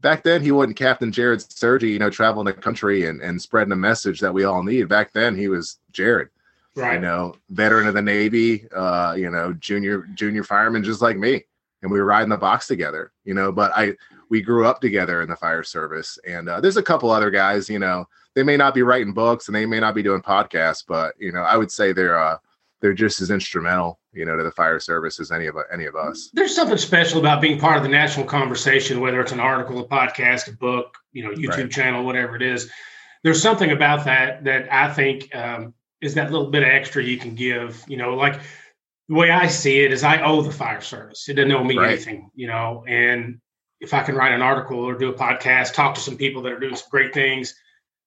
Back then, he wasn't Captain Jared Sergi, you know, traveling the country and, and spreading a message that we all need. Back then, he was Jared, Right. you know, veteran of the Navy, uh, you know, junior junior fireman just like me, and we were riding the box together, you know. But I we grew up together in the fire service, and uh, there's a couple other guys, you know, they may not be writing books and they may not be doing podcasts, but you know, I would say they're uh, they're just as instrumental, you know, to the fire service as any of any of us. There's something special about being part of the national conversation, whether it's an article, a podcast, a book, you know, YouTube Right. channel, whatever it is. There's something about that that I think um, is that little bit of extra you can give. You know, like the way I see it is, I owe the fire service. It doesn't owe me Right. anything. You know, and if I can write an article or do a podcast, talk to some people that are doing some great things,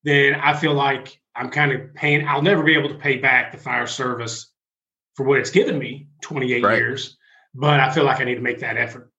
then I feel like I'm kind of paying. I'll never be able to pay back the fire service for what it's given me 28 Right. years, but I feel like I need to make that effort.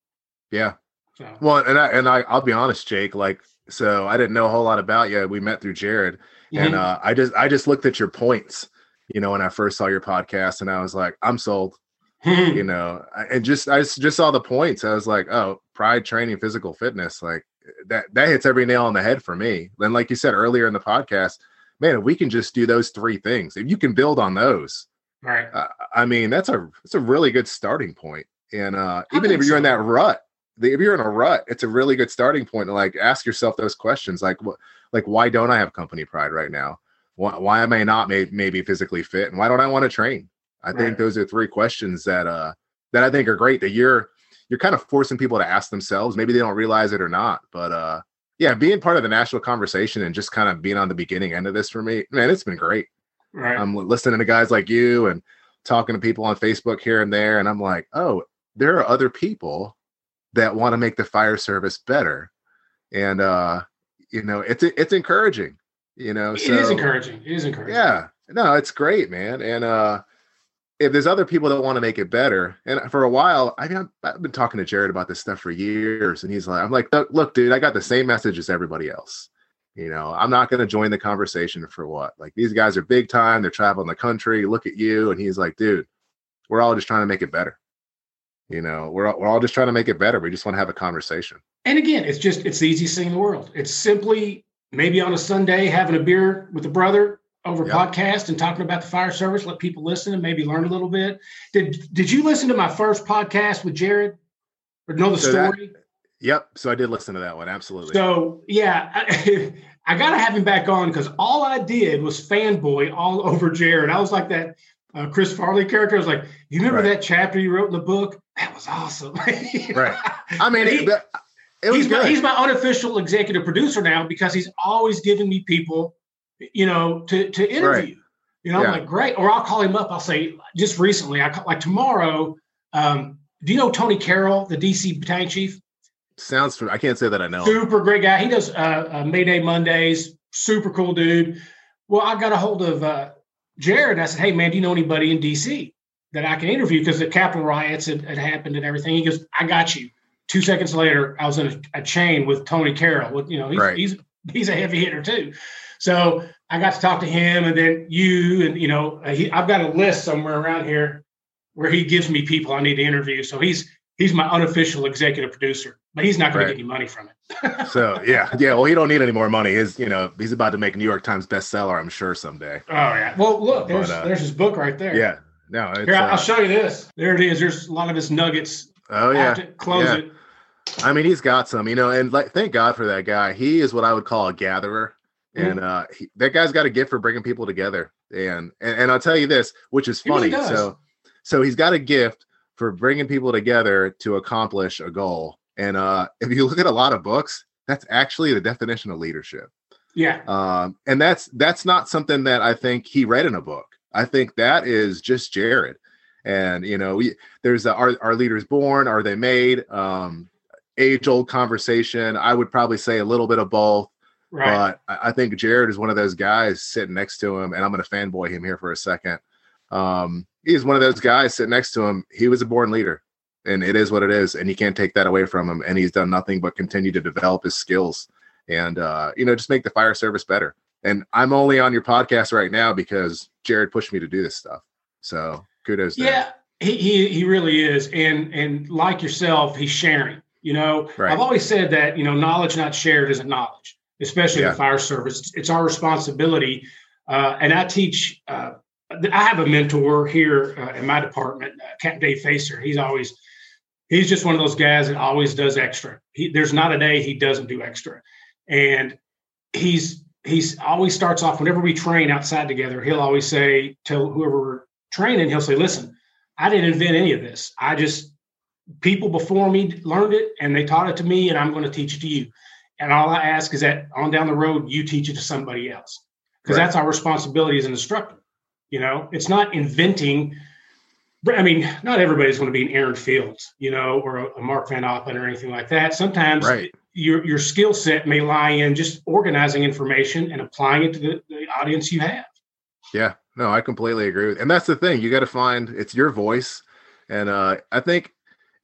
Yeah. So, Well, and I and I I'll be honest, Jake. Like, so I didn't know a whole lot about you. We met through Jared, and mhm. uh, I just I just looked at your points, you know, when I first saw your podcast, and I was like, I'm sold. Hmm. you know, and just I just saw the points. I was like, oh, pride training, physical fitness, like that that hits every nail on the head for me. Then, like you said earlier in the podcast, man, if we can just do those three things, if you can build on those, right. uh, I mean, that's a it's a really good starting point. And uh, even if you're in that rut, the, if you're in a rut, it's a really good starting point to like ask yourself those questions, like what, like why don't I have company pride right now? Why, why am I not may, maybe physically fit, and why don't I want to train? I Right. think those are three questions that uh that I think are great. That you're you're kind of forcing people to ask themselves. Maybe they don't realize it or not, but uh yeah, being part of the national conversation and just kind of being on the beginning end of this for me, man, it's been great. Right. I'm listening to guys like you and talking to people on Facebook here and there, and I'm like, oh, there are other people that want to make the fire service better, and uh, you know, it's it's encouraging, you know. it so is encouraging. It is encouraging. yeah, no, it's great, man, and uh. If there's other people that want to make it better, and for a while, I mean, I've, I've been talking to Jared about this stuff for years, and he's like, "I'm like, look, look, dude, I got the same message as everybody else. You know, I'm not going to join the conversation for what? Like these guys are big time. They're traveling the country. Look at you. And he's like, dude, we're all just trying to make it better. You know, we're all, we're all just trying to make it better. We just want to have a conversation. And again, it's just it's the easiest thing in the world. It's simply maybe on a Sunday having a beer with a brother over Yep. podcast and talking about the fire service, let people listen and maybe learn a little bit. Did did you listen to my first podcast with Jared? Or know the So that- story? Yep. So I did listen to that one. Absolutely. So yeah, I, I gotta have him back on because all I did was fanboy all over Jared. I was like that uh, Chris Farley character. I was like, you remember Right. that chapter you wrote in the book? That was awesome. Right. I mean, He- it, it was he's my, good. he's my unofficial executive producer now because he's always giving me people, you know, to to interview. You know, Yeah. I'm like, great. Or I'll call him up. I'll say, just recently, I call, like tomorrow. Um, do you know Tony Carroll, the DC battalion chief? Sounds. I can't say that I know. Super great guy. He does uh, uh, Mayday Mondays. Super cool dude. Well, I got a hold of uh, Jared. I said, hey man, do you know anybody in DC that I can interview? Because the Capitol riots had, had happened and everything. He goes, I got you. Two seconds later, I was in a, a chain with Tony Carroll. With you know, he's Right. he's he's a heavy hitter too. So I got to talk to him, and then you, and you know, he, I've got a list somewhere around here where he gives me people I need to interview. So he's he's my unofficial executive producer, but he's not going Right. to get any money from it. So yeah, yeah. Well, he don't need any more money. His, you know, he's about to make New York Times bestseller. I'm sure someday. Oh yeah. Well, look, there's But, uh, there's his book right there. Yeah. No. It's, Here, I'll uh, show you this. There it is. There's a lot of his nuggets. oh yeah. close yeah. it. I mean, he's got some, you know, and like, thank God for that guy. He is what I would call a gatherer, Mm-hmm. and uh, he, that guy's got a gift for bringing people together. And, and and I'll tell you this, which is He really funny. so, so he's got a gift for bringing people together to accomplish a goal. And uh, if you look at a lot of books, that's actually the definition of leadership. Yeah. Um, and that's that's not something that I think he read in a book. I think that is just Jared. And you know, we, there's a, are are leaders born? Are they made? Um, age old conversation. I would probably say a little bit of both. Right. But I think Jared is one of those guys sitting next to him, and I'm going to fanboy him here for a second. Um, he's one of those guys sitting next to him. He was a born leader, and it is what it is, and you can't take that away from him. And he's done nothing but continue to develop his skills, and uh, you know, just make the fire service better. And I'm only on your podcast right now because Jared pushed me to do this stuff. So kudos. to yeah. He, he he really is. And and like yourself, he's sharing. You know, Right. I've always said that, you know, knowledge not shared isn't knowledge, especially in Yeah. the fire service. It's our responsibility. Uh, and I teach, uh, I have a mentor here uh, in my department, uh, Captain Dave Facer. He's always, he's just one of those guys that always does extra. He, there's not a day he doesn't do extra. And he's, he's always starts off whenever we train outside together, he'll always say, tell whoever we're training, he'll say, listen, I didn't invent any of this. I just people before me learned it and they taught it to me and i'm going to teach it to you and all i ask is that on down the road you teach it to somebody else because Right. that's our responsibility as an instructor you know it's not inventing i mean not everybody's going to be an aaron fields you know or a, mark vonAppen or anything like that sometimes Right. your your skill set may lie in just organizing information and applying it to the, the audience you have Yeah, no, I completely agree with, and that's the thing. You got to find it's your voice, and uh, I think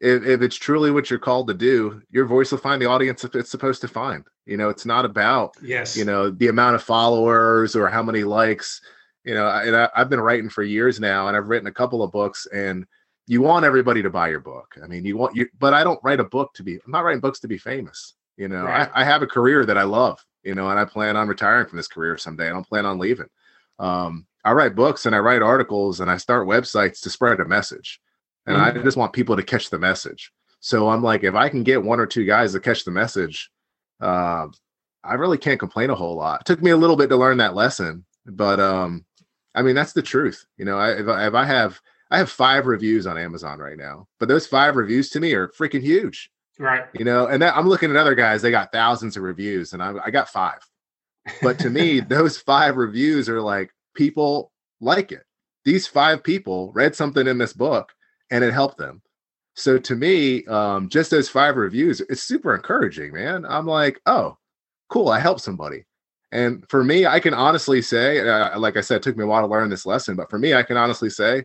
if, if it's truly what you're called to do, your voice will find the audience it's supposed to find. You know, it's not about yes you know the amount of followers or how many likes. You know, and I, I've been writing for years now, and I've written a couple of books, and you want everybody to buy your book. I mean, you want you, but I don't write a book to be. I'm not writing books to be famous. You know, right. I, I, have a career that I love. You know, and I plan on retiring from this career someday. I don't plan on leaving. Um, I write books and I write articles and I start websites to spread a message, and mm-hmm. I just want people to catch the message. So I'm like, if I can get one or two guys to catch the message, uh, I really can't complain a whole lot. It took me a little bit to learn that lesson, but um, I mean that's the truth. You know, I, if, I, if I have I have five reviews on Amazon right now, but those five reviews to me are freaking huge. Right. You know, and that, I'm looking at other guys, they got thousands of reviews, and I, I got five. But to me, those five reviews are like people like it. These five people read something in this book and it helped them. So to me, um, just those five reviews, it's super encouraging, man. I'm like, oh, cool, I helped somebody. And for me, I can honestly say, uh, like I said, it took me a while to learn this lesson, but for me, I can honestly say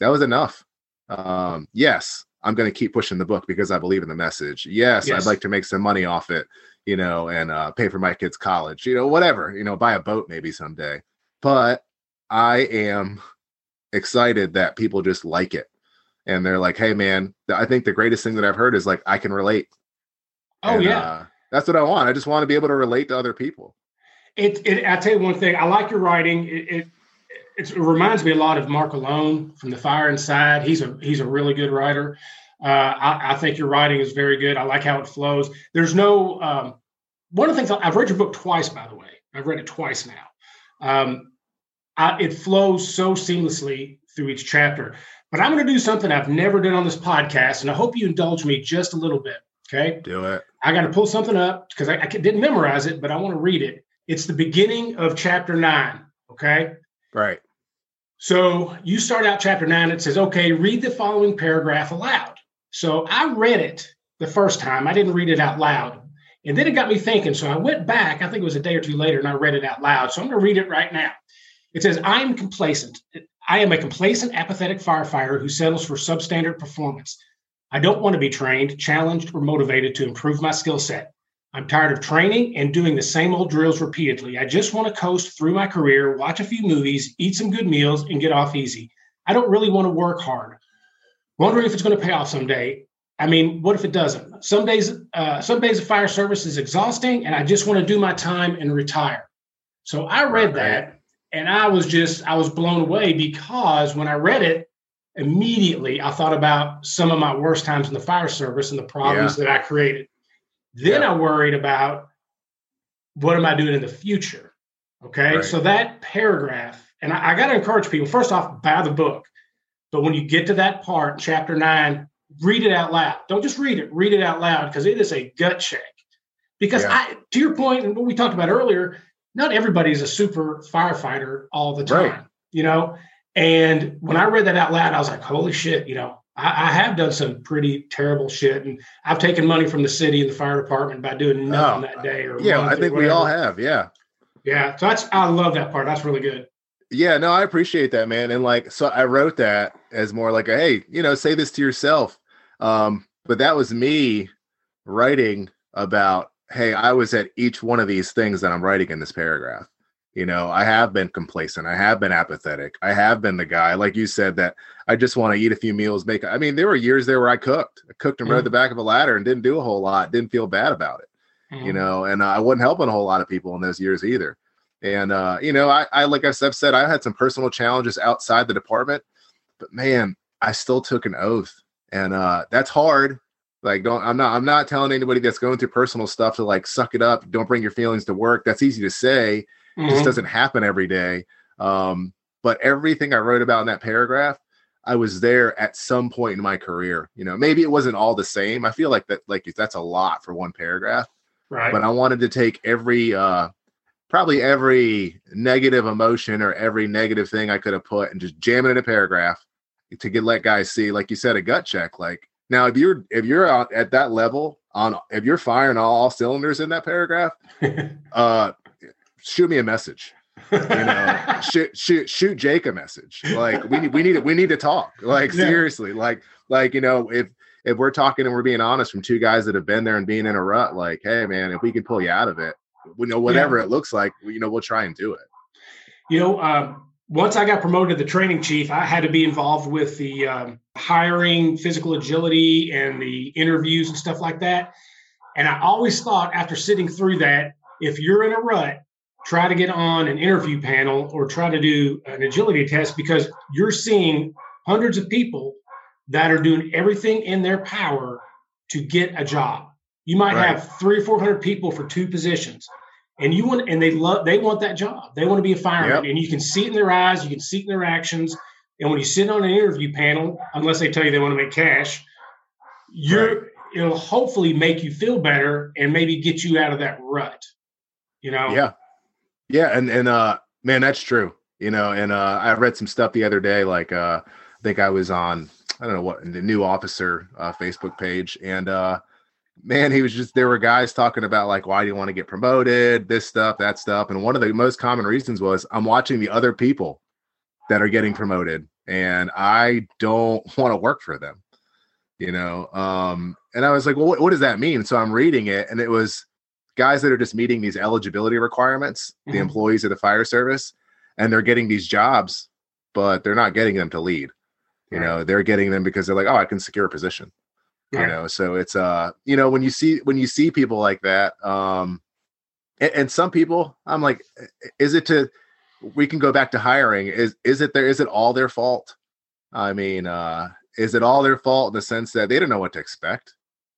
that was enough. Um, yes, I'm going to keep pushing the book because I believe in the message. Yes, yes, I'd like to make some money off it, you know, and uh, pay for my kids' college, you know, whatever, you know, buy a boat maybe someday. But I am excited that people just like it. And they're like, hey, man, I think the greatest thing that I've heard is like, I can relate. Oh, and, yeah. Uh, that's what I want. I just want to be able to relate to other people. It, it I tell you one thing, I like your writing. It, it it reminds me a lot of Mark Alone from The Fire Inside. He's a he's a really good writer. Uh, I, I, think your writing is very good. I like how it flows. There's no um, one of the things I've read your book twice, by the way. I've read it twice now. Um, I, it flows so seamlessly through each chapter. But I'm going to do something I've never done on this podcast, and I hope you indulge me just a little bit. Okay, do it. I got to pull something up because I, I didn't memorize it, but I want to read it. It's the beginning of chapter nine. Okay. Right. So you start out chapter nine, it says, okay, read the following paragraph aloud. So I read it the first time. I didn't read it out loud. And then it got me thinking. So I went back, I think it was a day or two later, and I read it out loud. So I'm going to read it right now. It says, I am complacent. I am a complacent, apathetic firefighter who settles for substandard performance. I don't want to be trained, challenged, or motivated to improve my skill set. I'm tired of training and doing the same old drills repeatedly. I just want to coast through my career, watch a few movies, eat some good meals, and get off easy. I don't really want to work hard. Wondering if it's going to pay off someday. I mean, what if it doesn't? Some days, uh, some days of fire service is exhausting, and I just want to do my time and retire. So I read that, and I was just, I was blown away because when I read it, immediately I thought about some of my worst times in the fire service and the problems yeah. that I created. Then yeah. I worried about what am I doing in the future? Okay. Right. So that paragraph, and I, I got to encourage people first off, buy the book. But when you get to that part, chapter nine, read it out loud. Don't just read it, read it out loud because it is a gut check. Because yeah. I, to your point, and what we talked about earlier, not everybody is a super firefighter all the time, right. you know? And when I read that out loud, I was like, holy shit, you know, I, I, have done some pretty terrible shit, and I've taken money from the city and the fire department by doing nothing oh, that day. Or yeah, I think we all have. Yeah, yeah. So that's I love that part. That's really good. Yeah, no, I appreciate that, man. And like, so I wrote that as more like a hey, you know, say this to yourself. Um, but that was me writing about hey, I was at each one of these things that I'm writing in this paragraph. You know, I have been complacent. I have been apathetic. I have been the guy, like you said, that I just want to eat a few meals, make. I mean, there were years there where I cooked, I cooked and mm. rode the back of a ladder and didn't do a whole lot. Didn't feel bad about it, mm. you know. And uh, I wasn't helping a whole lot of people in those years either. And uh, you know, I, I like I've said, I had some personal challenges outside the department, but man, I still took an oath, and uh, that's hard. Like, don't I'm not I'm not telling anybody that's going through personal stuff to like suck it up. Don't bring your feelings to work. That's easy to say mm-hmm. just doesn't happen every day. Um, but everything I wrote about in that paragraph, I was there at some point in my career. You know, maybe it wasn't all the same. I feel like that, like that's a lot for one paragraph. Right. But I wanted to take every, uh, probably every negative emotion or every negative thing I could have put and just jam it in a paragraph to get let guys see, like you said, a gut check. Like now, if you're if you're at that level on if you're firing all cylinders in that paragraph, uh, shoot me a message. you know, shoot, shoot, shoot Jake a message. Like we need, we need, we need to talk. Like yeah. seriously, like, like you know, if if we're talking and we're being honest from two guys that have been there and being in a rut, like, hey man, if we can pull you out of it, we know whatever yeah. it looks like, you know, we'll try and do it. You know, um, once I got promoted to the training chief, I had to be involved with the um, hiring, physical agility, and the interviews and stuff like that. And I always thought after sitting through that, if you're in a rut, try to get on an interview panel or try to do an agility test because you're seeing hundreds of people that are doing everything in their power to get a job. You might right. have three or four hundred people for two positions, and you want and they love they want that job. They want to be a fireman, yep. and you can see it in their eyes, you can see it in their actions. And when you sit on an interview panel, unless they tell you they want to make cash, you're right. it'll hopefully make you feel better and maybe get you out of that rut. You know? Yeah. Yeah, and and uh man, that's true. You know, and uh I read some stuff the other day, like uh I think I was on I don't know what the new officer uh, Facebook page, and uh man, he was just there were guys talking about like why do you want to get promoted, this stuff, that stuff, and one of the most common reasons was I'm watching the other people that are getting promoted, and I don't want to work for them, you know. Um, and I was like, well, what, what does that mean? So I'm reading it, and it was guys that are just meeting these eligibility requirements, mm-hmm. the employees of the fire service, and they're getting these jobs, but they're not getting them to lead. You right. know, they're getting them because they're like, oh, I can secure a position. Right. You know, so it's uh, you know, when you see when you see people like that, um, and, and some people, I'm like, is it to we can go back to hiring. Is is it there? Is it all their fault? I mean, uh, is it all their fault in the sense that they didn't know what to expect?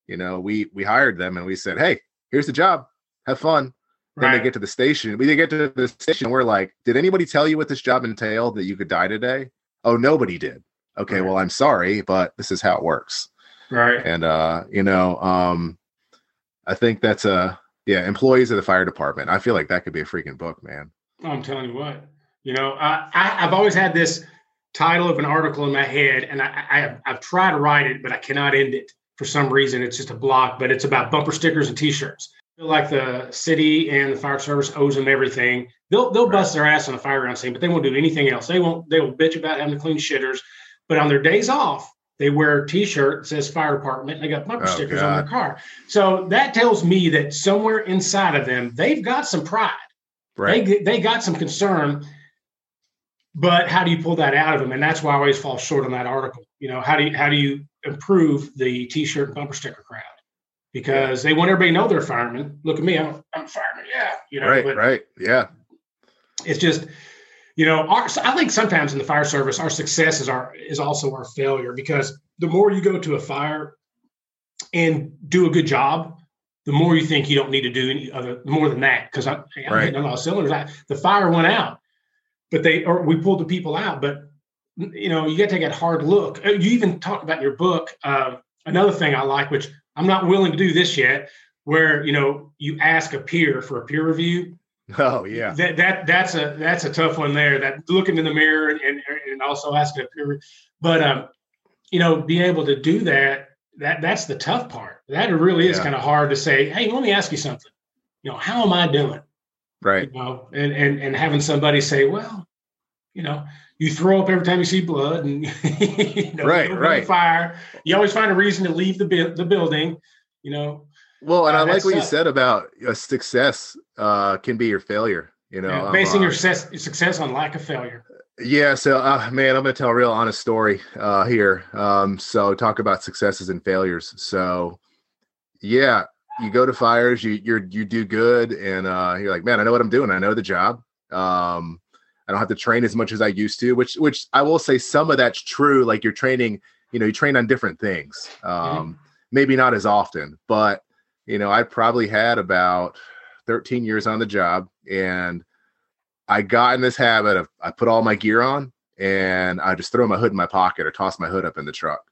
You know, we we hired them and we said, hey, here's the job. Have fun. Then right. they get to the station. We get to the station. We're like, did anybody tell you what this job entailed that you could die today? Oh, nobody did. Okay, right. well, I'm sorry, but this is how it works. Right. And uh, you know, um, I think that's a yeah, employees of the fire department. I feel like that could be a freaking book, man. I'm telling you what. You know, I, I have always had this title of an article in my head, and I, I I've tried to write it, but I cannot end it for some reason. It's just a block, but it's about bumper stickers and T-shirts. I feel like the city and the fire service owes them everything. They'll they'll bust their ass on a fire ground scene, but they won't do anything else. They won't. They will bitch about having to clean shitters, but on their days off, they wear a T-shirt that says fire department. And they got bumper oh, stickers God. on their car. So that tells me that somewhere inside of them, they've got some pride. Right. They they got some concern. But how do you pull that out of them? And that's why I always fall short on that article. You know, how do you how do you improve the T-shirt and bumper sticker crowd? Because they want everybody to know they're firemen. Look at me, I'm, I'm a fireman. Yeah, you know. Right, right, yeah. It's just, you know, our, I think sometimes in the fire service, our success is our is also our failure because the more you go to a fire and do a good job, the more you think you don't need to do any other more than that. Because I, I'm right. hitting a lot of cylinders. I, the fire went out, but they or we pulled the people out. But you know, you got to take a hard look. Uh, you even talk about in your book. Uh, another thing I like, which I'm not willing to do this yet, where you know you ask a peer for a peer review. Oh yeah, that that that's a that's a tough one there. That looking in the mirror and and also asking a peer, but um, you know, being able to do that that that's the tough part. That really is yeah. kind of hard to say. Hey, let me ask you something. You know, how am I doing? Right. You know, and and and having somebody say, well, you know, you throw up every time you see blood, and you know, right, right, fire. You always find a reason to leave the the building. You know. Well, and uh, I like what you said about a success uh, can be your failure. You know, yeah, basing um, your success, success on lack of failure. Yeah, so uh, man, I'm going to tell a real honest story uh, here. Um, so talk about successes and failures. So yeah, you go to fires, you you you do good, and uh, you're like, man, I know what I'm doing. I know the job. Um, I don't have to train as much as I used to, which which I will say some of that's true. Like you're training, you know, you train on different things. Um, mm-hmm. Maybe not as often, but you know, I probably had about 13 years on the job, and I got in this habit of I put all my gear on and I just throw my hood in my pocket or toss my hood up in the truck,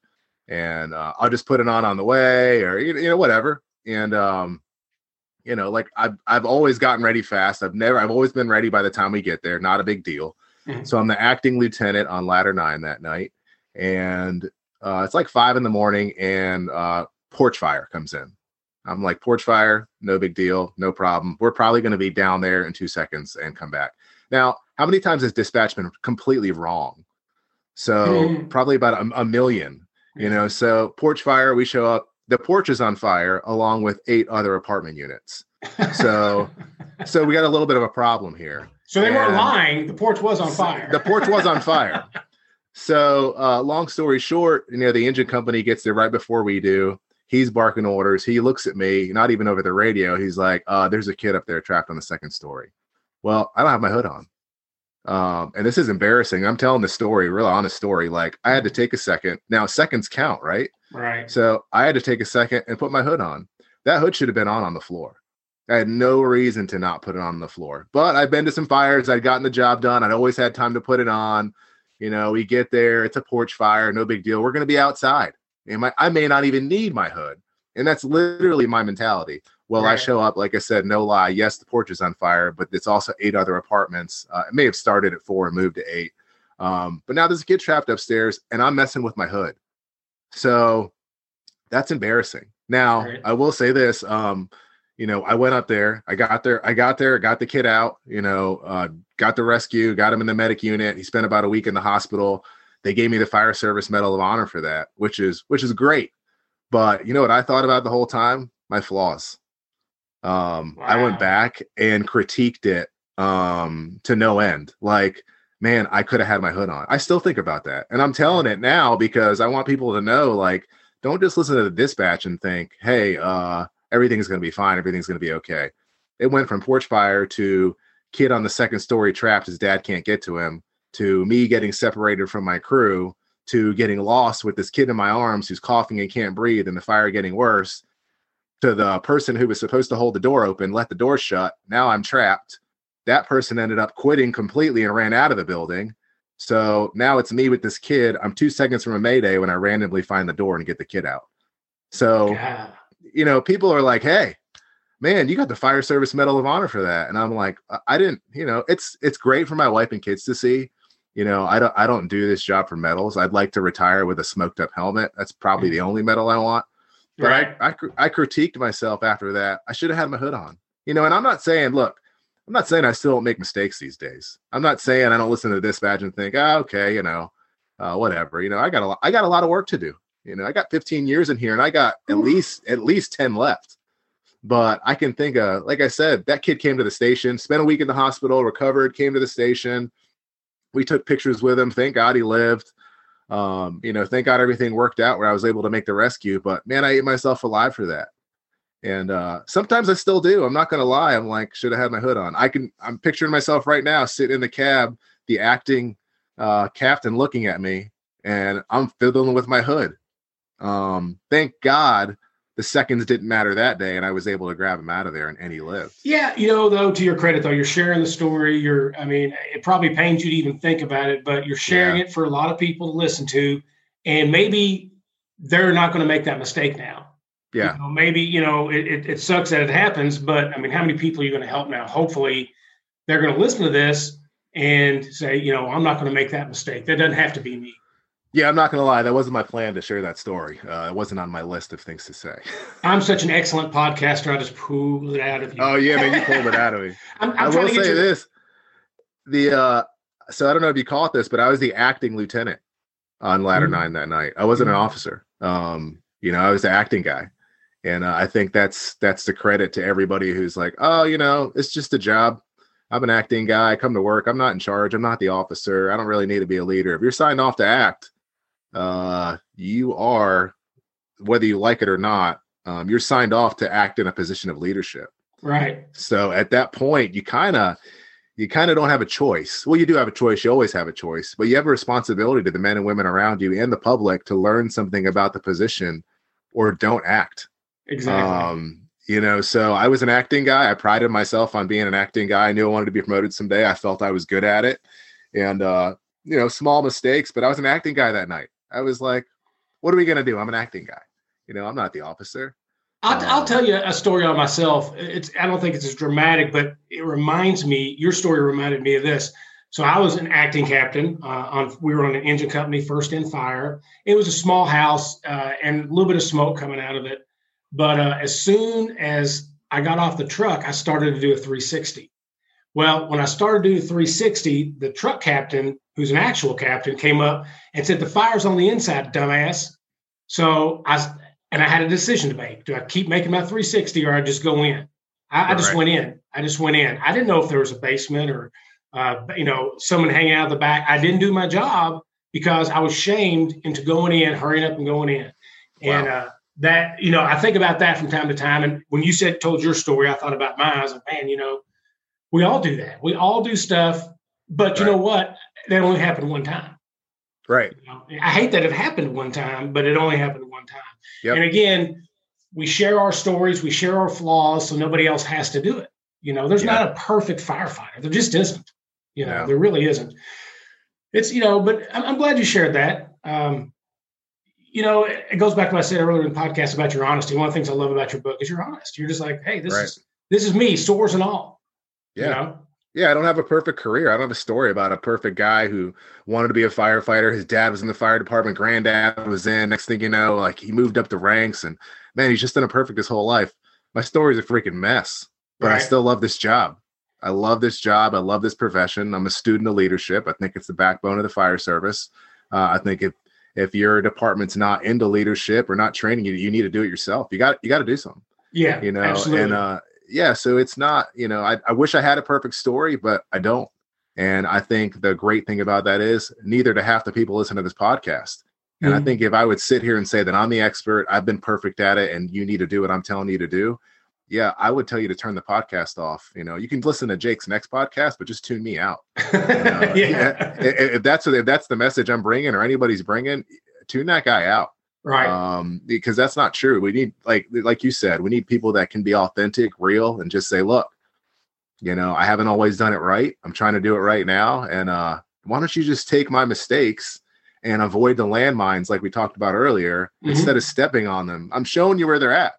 and uh, I'll just put it on on the way or you know whatever. And um, you know, like I've I've always gotten ready fast. I've never I've always been ready by the time we get there. Not a big deal. Mm-hmm. So I'm the acting lieutenant on ladder nine that night, and uh, it's like five in the morning, and uh, porch fire comes in. I'm like, porch fire, no big deal, no problem. We're probably going to be down there in two seconds and come back. Now, how many times has dispatch been completely wrong? So mm-hmm. probably about a, a million. You know, so porch fire, we show up. The porch is on fire along with eight other apartment units. So, so we got a little bit of a problem here. So they weren't lying. The porch was on fire. The porch was on fire. so, uh, long story short, you know, the engine company gets there right before we do. He's barking orders. He looks at me, not even over the radio. He's like, uh, "There's a kid up there trapped on the second story." Well, I don't have my hood on. Um, and this is embarrassing. I'm telling the story, real honest story. Like I had to take a second. Now seconds count, right? Right. So I had to take a second and put my hood on. That hood should have been on on the floor. I had no reason to not put it on the floor. But I've been to some fires. I'd gotten the job done. I'd always had time to put it on. You know, we get there. It's a porch fire. No big deal. We're going to be outside. And my, I may not even need my hood. And that's literally my mentality. Well, right. I show up, like I said, no lie. Yes, the porch is on fire, but it's also eight other apartments. Uh, it may have started at four and moved to eight. Um, but now there's a kid trapped upstairs and I'm messing with my hood. So that's embarrassing. Now, right. I will say this. Um, you know, I went up there, I got there, I got there, got the kid out, you know, uh, got the rescue, got him in the medic unit. He spent about a week in the hospital. They gave me the fire service medal of honor for that, which is which is great. But you know what I thought about the whole time? My flaws. Um, wow. I went back and critiqued it um, to no end. Like, man, I could have had my hood on. I still think about that. And I'm telling it now because I want people to know, like, don't just listen to the dispatch and think, hey, uh, everything's going to be fine. Everything's going to be okay. It went from porch fire to kid on the second story trapped. His dad can't get to him to me getting separated from my crew to getting lost with this kid in my arms who's coughing and can't breathe and the fire getting worse to the person who was supposed to hold the door open, let the door shut. Now I'm trapped. That person ended up quitting completely and ran out of the building. So now it's me with this kid. I'm two seconds from a mayday when I randomly find the door and get the kid out. So, yeah. you know, people are like, "Hey, man, you got the fire service medal of honor for that," and I'm like, "I didn't." You know, it's it's great for my wife and kids to see. You know, I don't I don't do this job for medals. I'd like to retire with a smoked up helmet. That's probably mm. the only medal I want. But right. I, I, I critiqued myself after that. I should have had my hood on, you know. And I'm not saying, look, I'm not saying I still don't make mistakes these days. I'm not saying I don't listen to the dispatch and think, oh, okay, you know, uh, whatever. You know, I got a lot, I got a lot of work to do. You know, I got 15 years in here, and I got at least at least 10 left. But I can think of, like I said, that kid came to the station, spent a week in the hospital, recovered, came to the station. We took pictures with him. Thank God he lived. Um, you know, thank God everything worked out where I was able to make the rescue. But man, I ate myself alive for that. And uh, sometimes I still do. I'm not gonna lie. I'm like, should have had my hood on. I can. I'm picturing myself right now sitting in the cab, the acting uh, captain looking at me, and I'm fiddling with my hood. Um, thank God the seconds didn't matter that day, and I was able to grab him out of there, and, and he lived. Yeah, you know, though, to your credit, though, you're sharing the story. You're, I mean, it probably pains you to even think about it, but you're sharing yeah. it for a lot of people to listen to, and maybe they're not going to make that mistake now. Yeah, you know, maybe you know it, it, it sucks that it happens, but I mean, how many people are you going to help now? Hopefully, they're going to listen to this and say, you know, I'm not going to make that mistake. That doesn't have to be me. Yeah, I'm not gonna lie. That wasn't my plan to share that story. Uh, it wasn't on my list of things to say. I'm such an excellent podcaster. I just pulled it out of you. Oh yeah, man, you pulled it out of me. I'm, I'm i will say your... this: the uh, so I don't know if you caught this, but I was the acting lieutenant on Ladder mm-hmm. Nine that night. I wasn't mm-hmm. an officer. Um, you know, I was the acting guy, and uh, I think that's that's the credit to everybody who's like, oh, you know, it's just a job. I'm an acting guy. I come to work. I'm not in charge. I'm not the officer. I don't really need to be a leader. If you're signed off to act uh, you are, whether you like it or not, um, you're signed off to act in a position of leadership. Right. So at that point, you kind of you kind of don't have a choice. Well, you do have a choice. You always have a choice, but you have a responsibility to the men and women around you and the public to learn something about the position or don't act. Exactly. Um, you know, so I was an acting guy. I prided myself on being an acting guy. I knew I wanted to be promoted someday. I felt I was good at it. And uh, you know, small mistakes, but I was an acting guy that night. I was like, what are we gonna do? I'm an acting guy. You know, I'm not the officer. I'll, um, I'll tell you a story on myself. It's I don't think it's as dramatic, but it reminds me. Your story reminded me of this. So I was an acting captain uh, on. We were on an engine company, First in Fire. It was a small house uh, and a little bit of smoke coming out of it. But uh, as soon as I got off the truck, I started to do a 360. Well, when I started doing 360, the truck captain, who's an actual captain, came up and said, "The fire's on the inside, dumbass." So I and I had a decision to make: do I keep making my 360 or I just go in? I, I just right. went in. I just went in. I didn't know if there was a basement or uh, you know, someone hanging out of the back. I didn't do my job because I was shamed into going in, hurrying up and going in. And uh, that, you know, I think about that from time to time. And when you said, told your story, I thought about mine. I was like, man, you know, we all do that. We all do stuff, but you right. know what? That only happened one time. Right. You know, I hate that it happened one time, but it only happened one time. Yep. And again, we share our stories, we share our flaws, so nobody else has to do it. You know, there's not a perfect firefighter. There just isn't. You know, there really isn't. It's you know, but I'm, I'm glad you shared that. Um, you know, it, it, goes back to what I said earlier in the podcast about your honesty. One of the things I love about your book is you're honest. You're just like, hey, this right. is this is me, sores and all. Yeah. You know? Yeah, I don't have a perfect career. I don't have a story about a perfect guy who wanted to be a firefighter. His dad was in the fire department, granddad was in. Next thing you know, like he moved up the ranks and man, he's just done a perfect his whole life. My story's a freaking mess, but right. I still love this job. I love this job. I love this profession. I'm a student of leadership. I think it's the backbone of the fire service. Uh, I think if if your department's not into leadership or not training you, you need to do it yourself. You got you got to do something. Yeah, you know, absolutely. and uh, yeah, so it's not, you know, I, I wish I had a perfect story, but I don't. And I think the great thing about that is neither do half the people listen to this podcast. And mm-hmm. I think if I would sit here and say that I'm the expert, I've been perfect at it, and you need to do what I'm telling you to do, yeah, I would tell you to turn the podcast off. You know, you can listen to Jake's next podcast, but just tune me out. yeah. yeah. If that's if that's the message I'm bringing or anybody's bringing, tune that guy out right. Um because that's not true. We need like like you said we need people that can be authentic real and just say look you know i haven't always done it right. I'm trying to do it right now and uh why don't you just take my mistakes and avoid the landmines like we talked about earlier mm-hmm. instead of stepping on them? I'm showing you where they're at.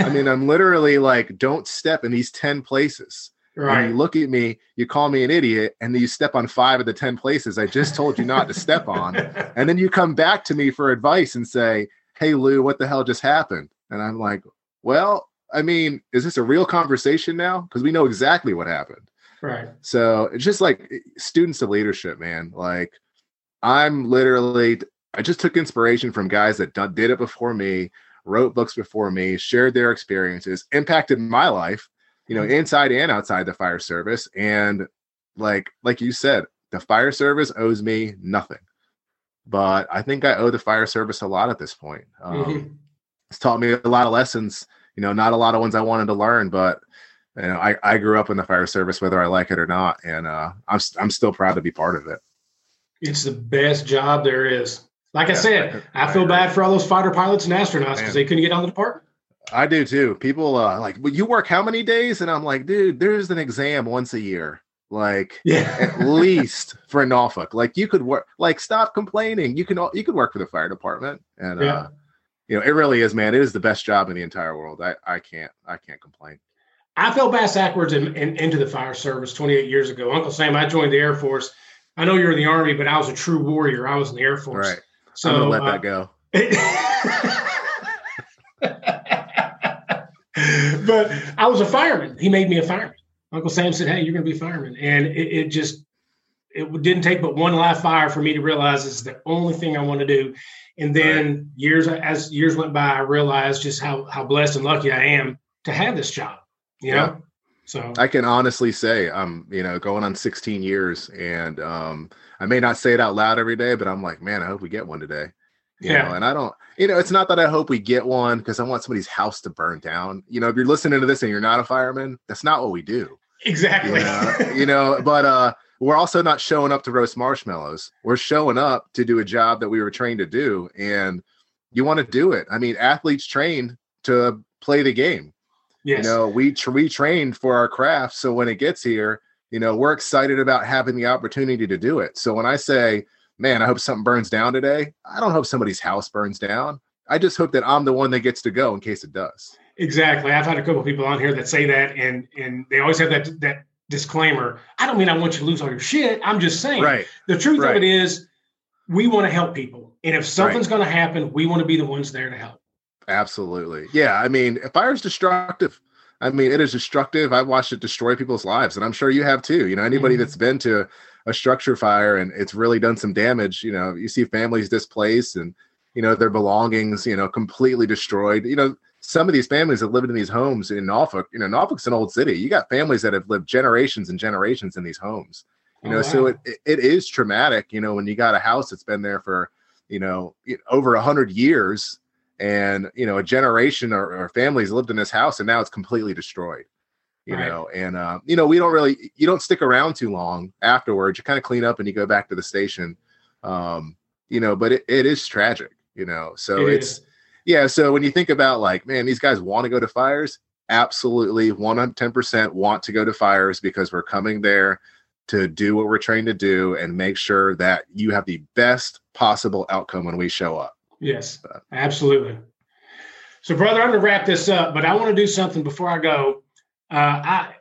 I mean i'm literally like don't step in these 10 places Right. And you look at me, you call me an idiot, and then you step on five of the 10 places I just told you not to step on. And then you come back to me for advice and say, Hey, Lou, what the hell just happened? And I'm like, Well, I mean, is this a real conversation now? Because we know exactly what happened. Right. So it's just like eh, students of leadership, man. Like, I'm literally, I just took inspiration from guys that did it before me, wrote books before me, shared their experiences, impacted my life you know, mm-hmm. inside and outside the fire service. And like like you said, the fire service owes me nothing. But I think I owe the fire service a lot at this point. Um, mm-hmm. It's taught me a lot of lessons. You know, not a lot of ones I wanted to learn, but you know, I, I grew up in the fire service, whether I like it or not, and uh, I'm I'm still proud to be part of it. It's the best job there is. Like yeah, I said, I, I feel I bad for all those fighter pilots and astronauts because they couldn't get on the department. I do too. People uh, like, well, you work how many days? And I'm like, dude, there's an exam once a year. Like, yeah, at least for Norfolk. Like, you could work. Like, stop complaining. You can you could work for the fire department, and yeah. uh, you know, it really is, man. It is the best job in the entire world. I I can't I can't complain. I fell bass backwards in, in, into the fire service 28 years ago. Uncle Sam, I joined the Air Force. I know you're in the Army, but I was a true warrior. I was in the Air Force. Right. So I'm gonna let uh, that go. but I was a fireman. He made me a fireman. Uncle Sam said, "Hey, you're going to be a fireman," and it, it, just it didn't take but one live fire for me to realize it's the only thing I want to do. And then right. years as years went by, I realized just how how blessed and lucky I am to have this job. You yeah. know, so I can honestly say I'm you know going on 16 years, and um, I may not say it out loud every day, but I'm like, man, I hope we get one today. You yeah. Know, and I don't, you know, it's not that I hope we get one because I want somebody's house to burn down. You know, if you're listening to this and you're not a fireman, that's not what we do. Exactly. You know, you know but uh we're also not showing up to roast marshmallows. We're showing up to do a job that we were trained to do. And you want to do it. I mean, athletes trained to play the game. Yes. You know, we tra- we trained for our craft. So when it gets here, you know, we're excited about having the opportunity to do it. So when I say man, I hope something burns down today. I don't hope somebody's house burns down. I just hope that I'm the one that gets to go in case it does. Exactly. I've had a couple people on here that say that, and and they always have that that disclaimer. I don't mean I want you to lose all your shit. I'm just saying. Right. The truth right. of it is, we want to help people, and if something's right. going to happen, we want to be the ones there to help. Absolutely. Yeah. I mean, fire is destructive. I mean, it is destructive. I've watched it destroy people's lives, and I'm sure you have too. You know, anybody mm-hmm. that's been to a structure fire and it's really done some damage. You know, you see families displaced and you know their belongings, you know, completely destroyed. You know, some of these families have lived in these homes in Norfolk. You know, Norfolk's an old city. You got families that have lived generations and generations in these homes, You know, oh, wow. so it, it is traumatic. You know, when you got a house that's been there for you know over a hundred years, and you know a generation or, or families lived in this house, and now it's completely destroyed you right. know and uh, you know we don't really you don't stick around too long afterwards. You kind of clean up and you go back to the station. Um you know but it, it is tragic you know so it it's is. yeah so when you think about like man these guys want to go to fires absolutely 110% want to go to fires because we're coming there to do what we're trying to do and make sure that you have the best possible outcome when we show up. Yes absolutely. So brother i'm going to wrap this up but i want to do something before i go uh, I,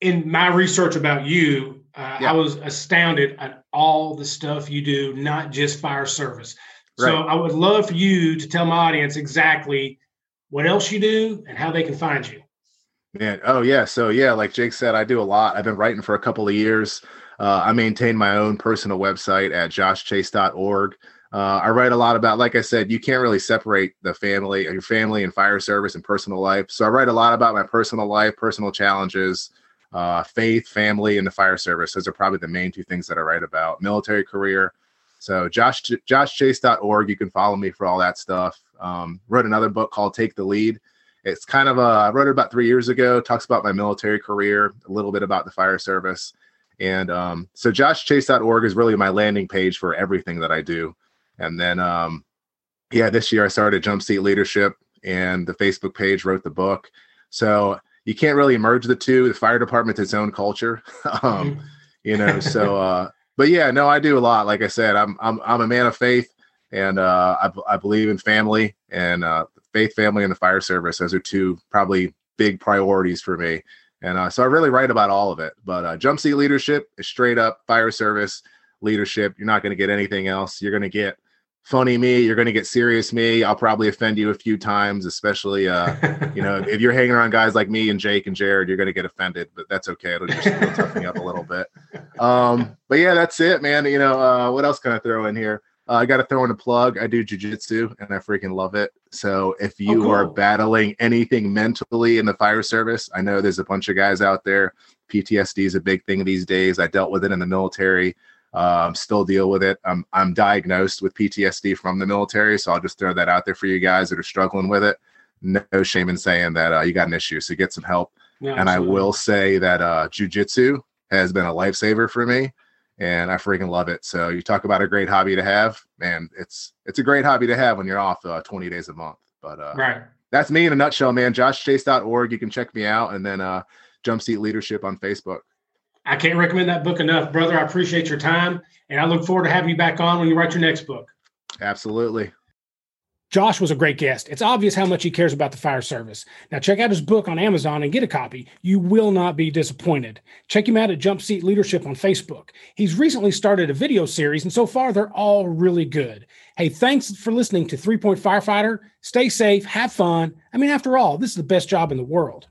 in my research about you, uh, yeah. I was astounded at all the stuff you do, not just fire service. Right. So I would love for you to tell my audience exactly what else you do and how they can find you. Man, oh yeah. So yeah, like Jake said, I do a lot. I've been writing for a couple of years. Uh, I maintain my own personal website at joshchase.org. Uh, I write a lot about, like I said, you can't really separate the family, your family and fire service and personal life. So I write a lot about my personal life, personal challenges, uh, faith, family, and the fire service. Those are probably the main two things that I write about. Military career. So Josh, joshchase.org. You can follow me for all that stuff. Um, wrote another book called Take the Lead. It's kind of a, I wrote it about three years ago. Talks about my military career, a little bit about the fire service. And um, so joshchase.org is really my landing page for everything that I do. And then, um, yeah, this year I started Jump Seat Leadership and the Facebook page wrote the book. So you can't really merge the two. The fire department's its own culture, um, mm-hmm. you know. So, uh, but yeah, no, I do a lot. Like I said, I'm I'm I'm a man of faith, and uh, I I believe in family and uh, faith, family, and the fire service. Those are two probably big priorities for me. And uh, so I really write about all of it. But uh, jump seat leadership is straight up fire service leadership. You're not going to get anything else. You're going to get funny me you're going to get serious me i'll probably offend you a few times especially uh you know if you're hanging around guys like me and jake and jared you're going to get offended but that's okay it'll just it'll toughen me up a little bit. Um but yeah that's it man you know uh what else can i throw in here? Uh, i got to throw in a plug i do jujitsu and i freaking love it. So if oh, you oh, cool. are battling anything mentally in the fire service i know there's a bunch of guys out there ptsd is a big thing these days i dealt with it in the military um, still deal with it. I'm I'm diagnosed with PTSD from the military, so I'll just throw that out there for you guys that are struggling with it. No shame in saying that uh, you got an issue, so get some help. Yeah, and I will say that uh, jujitsu has been a lifesaver for me, and I freaking love it. So you talk about a great hobby to have, man. It's it's a great hobby to have when you're off uh, 20 days a month. But uh, right, that's me in a nutshell, man. JoshChase.org. You can check me out, and then uh, Jump Seat Leadership on Facebook. I can't recommend that book enough, brother. I appreciate your time, and I look forward to having you back on when you write your next book. Absolutely. Josh was a great guest. It's obvious how much he cares about the fire service. Now, check out his book on Amazon and get a copy. You will not be disappointed. Check him out at Jump Seat Leadership on Facebook. He's recently started a video series, and so far, they're all really good. Hey, thanks for listening to Three Point Firefighter. Stay safe, have fun. I mean, after all, this is the best job in the world.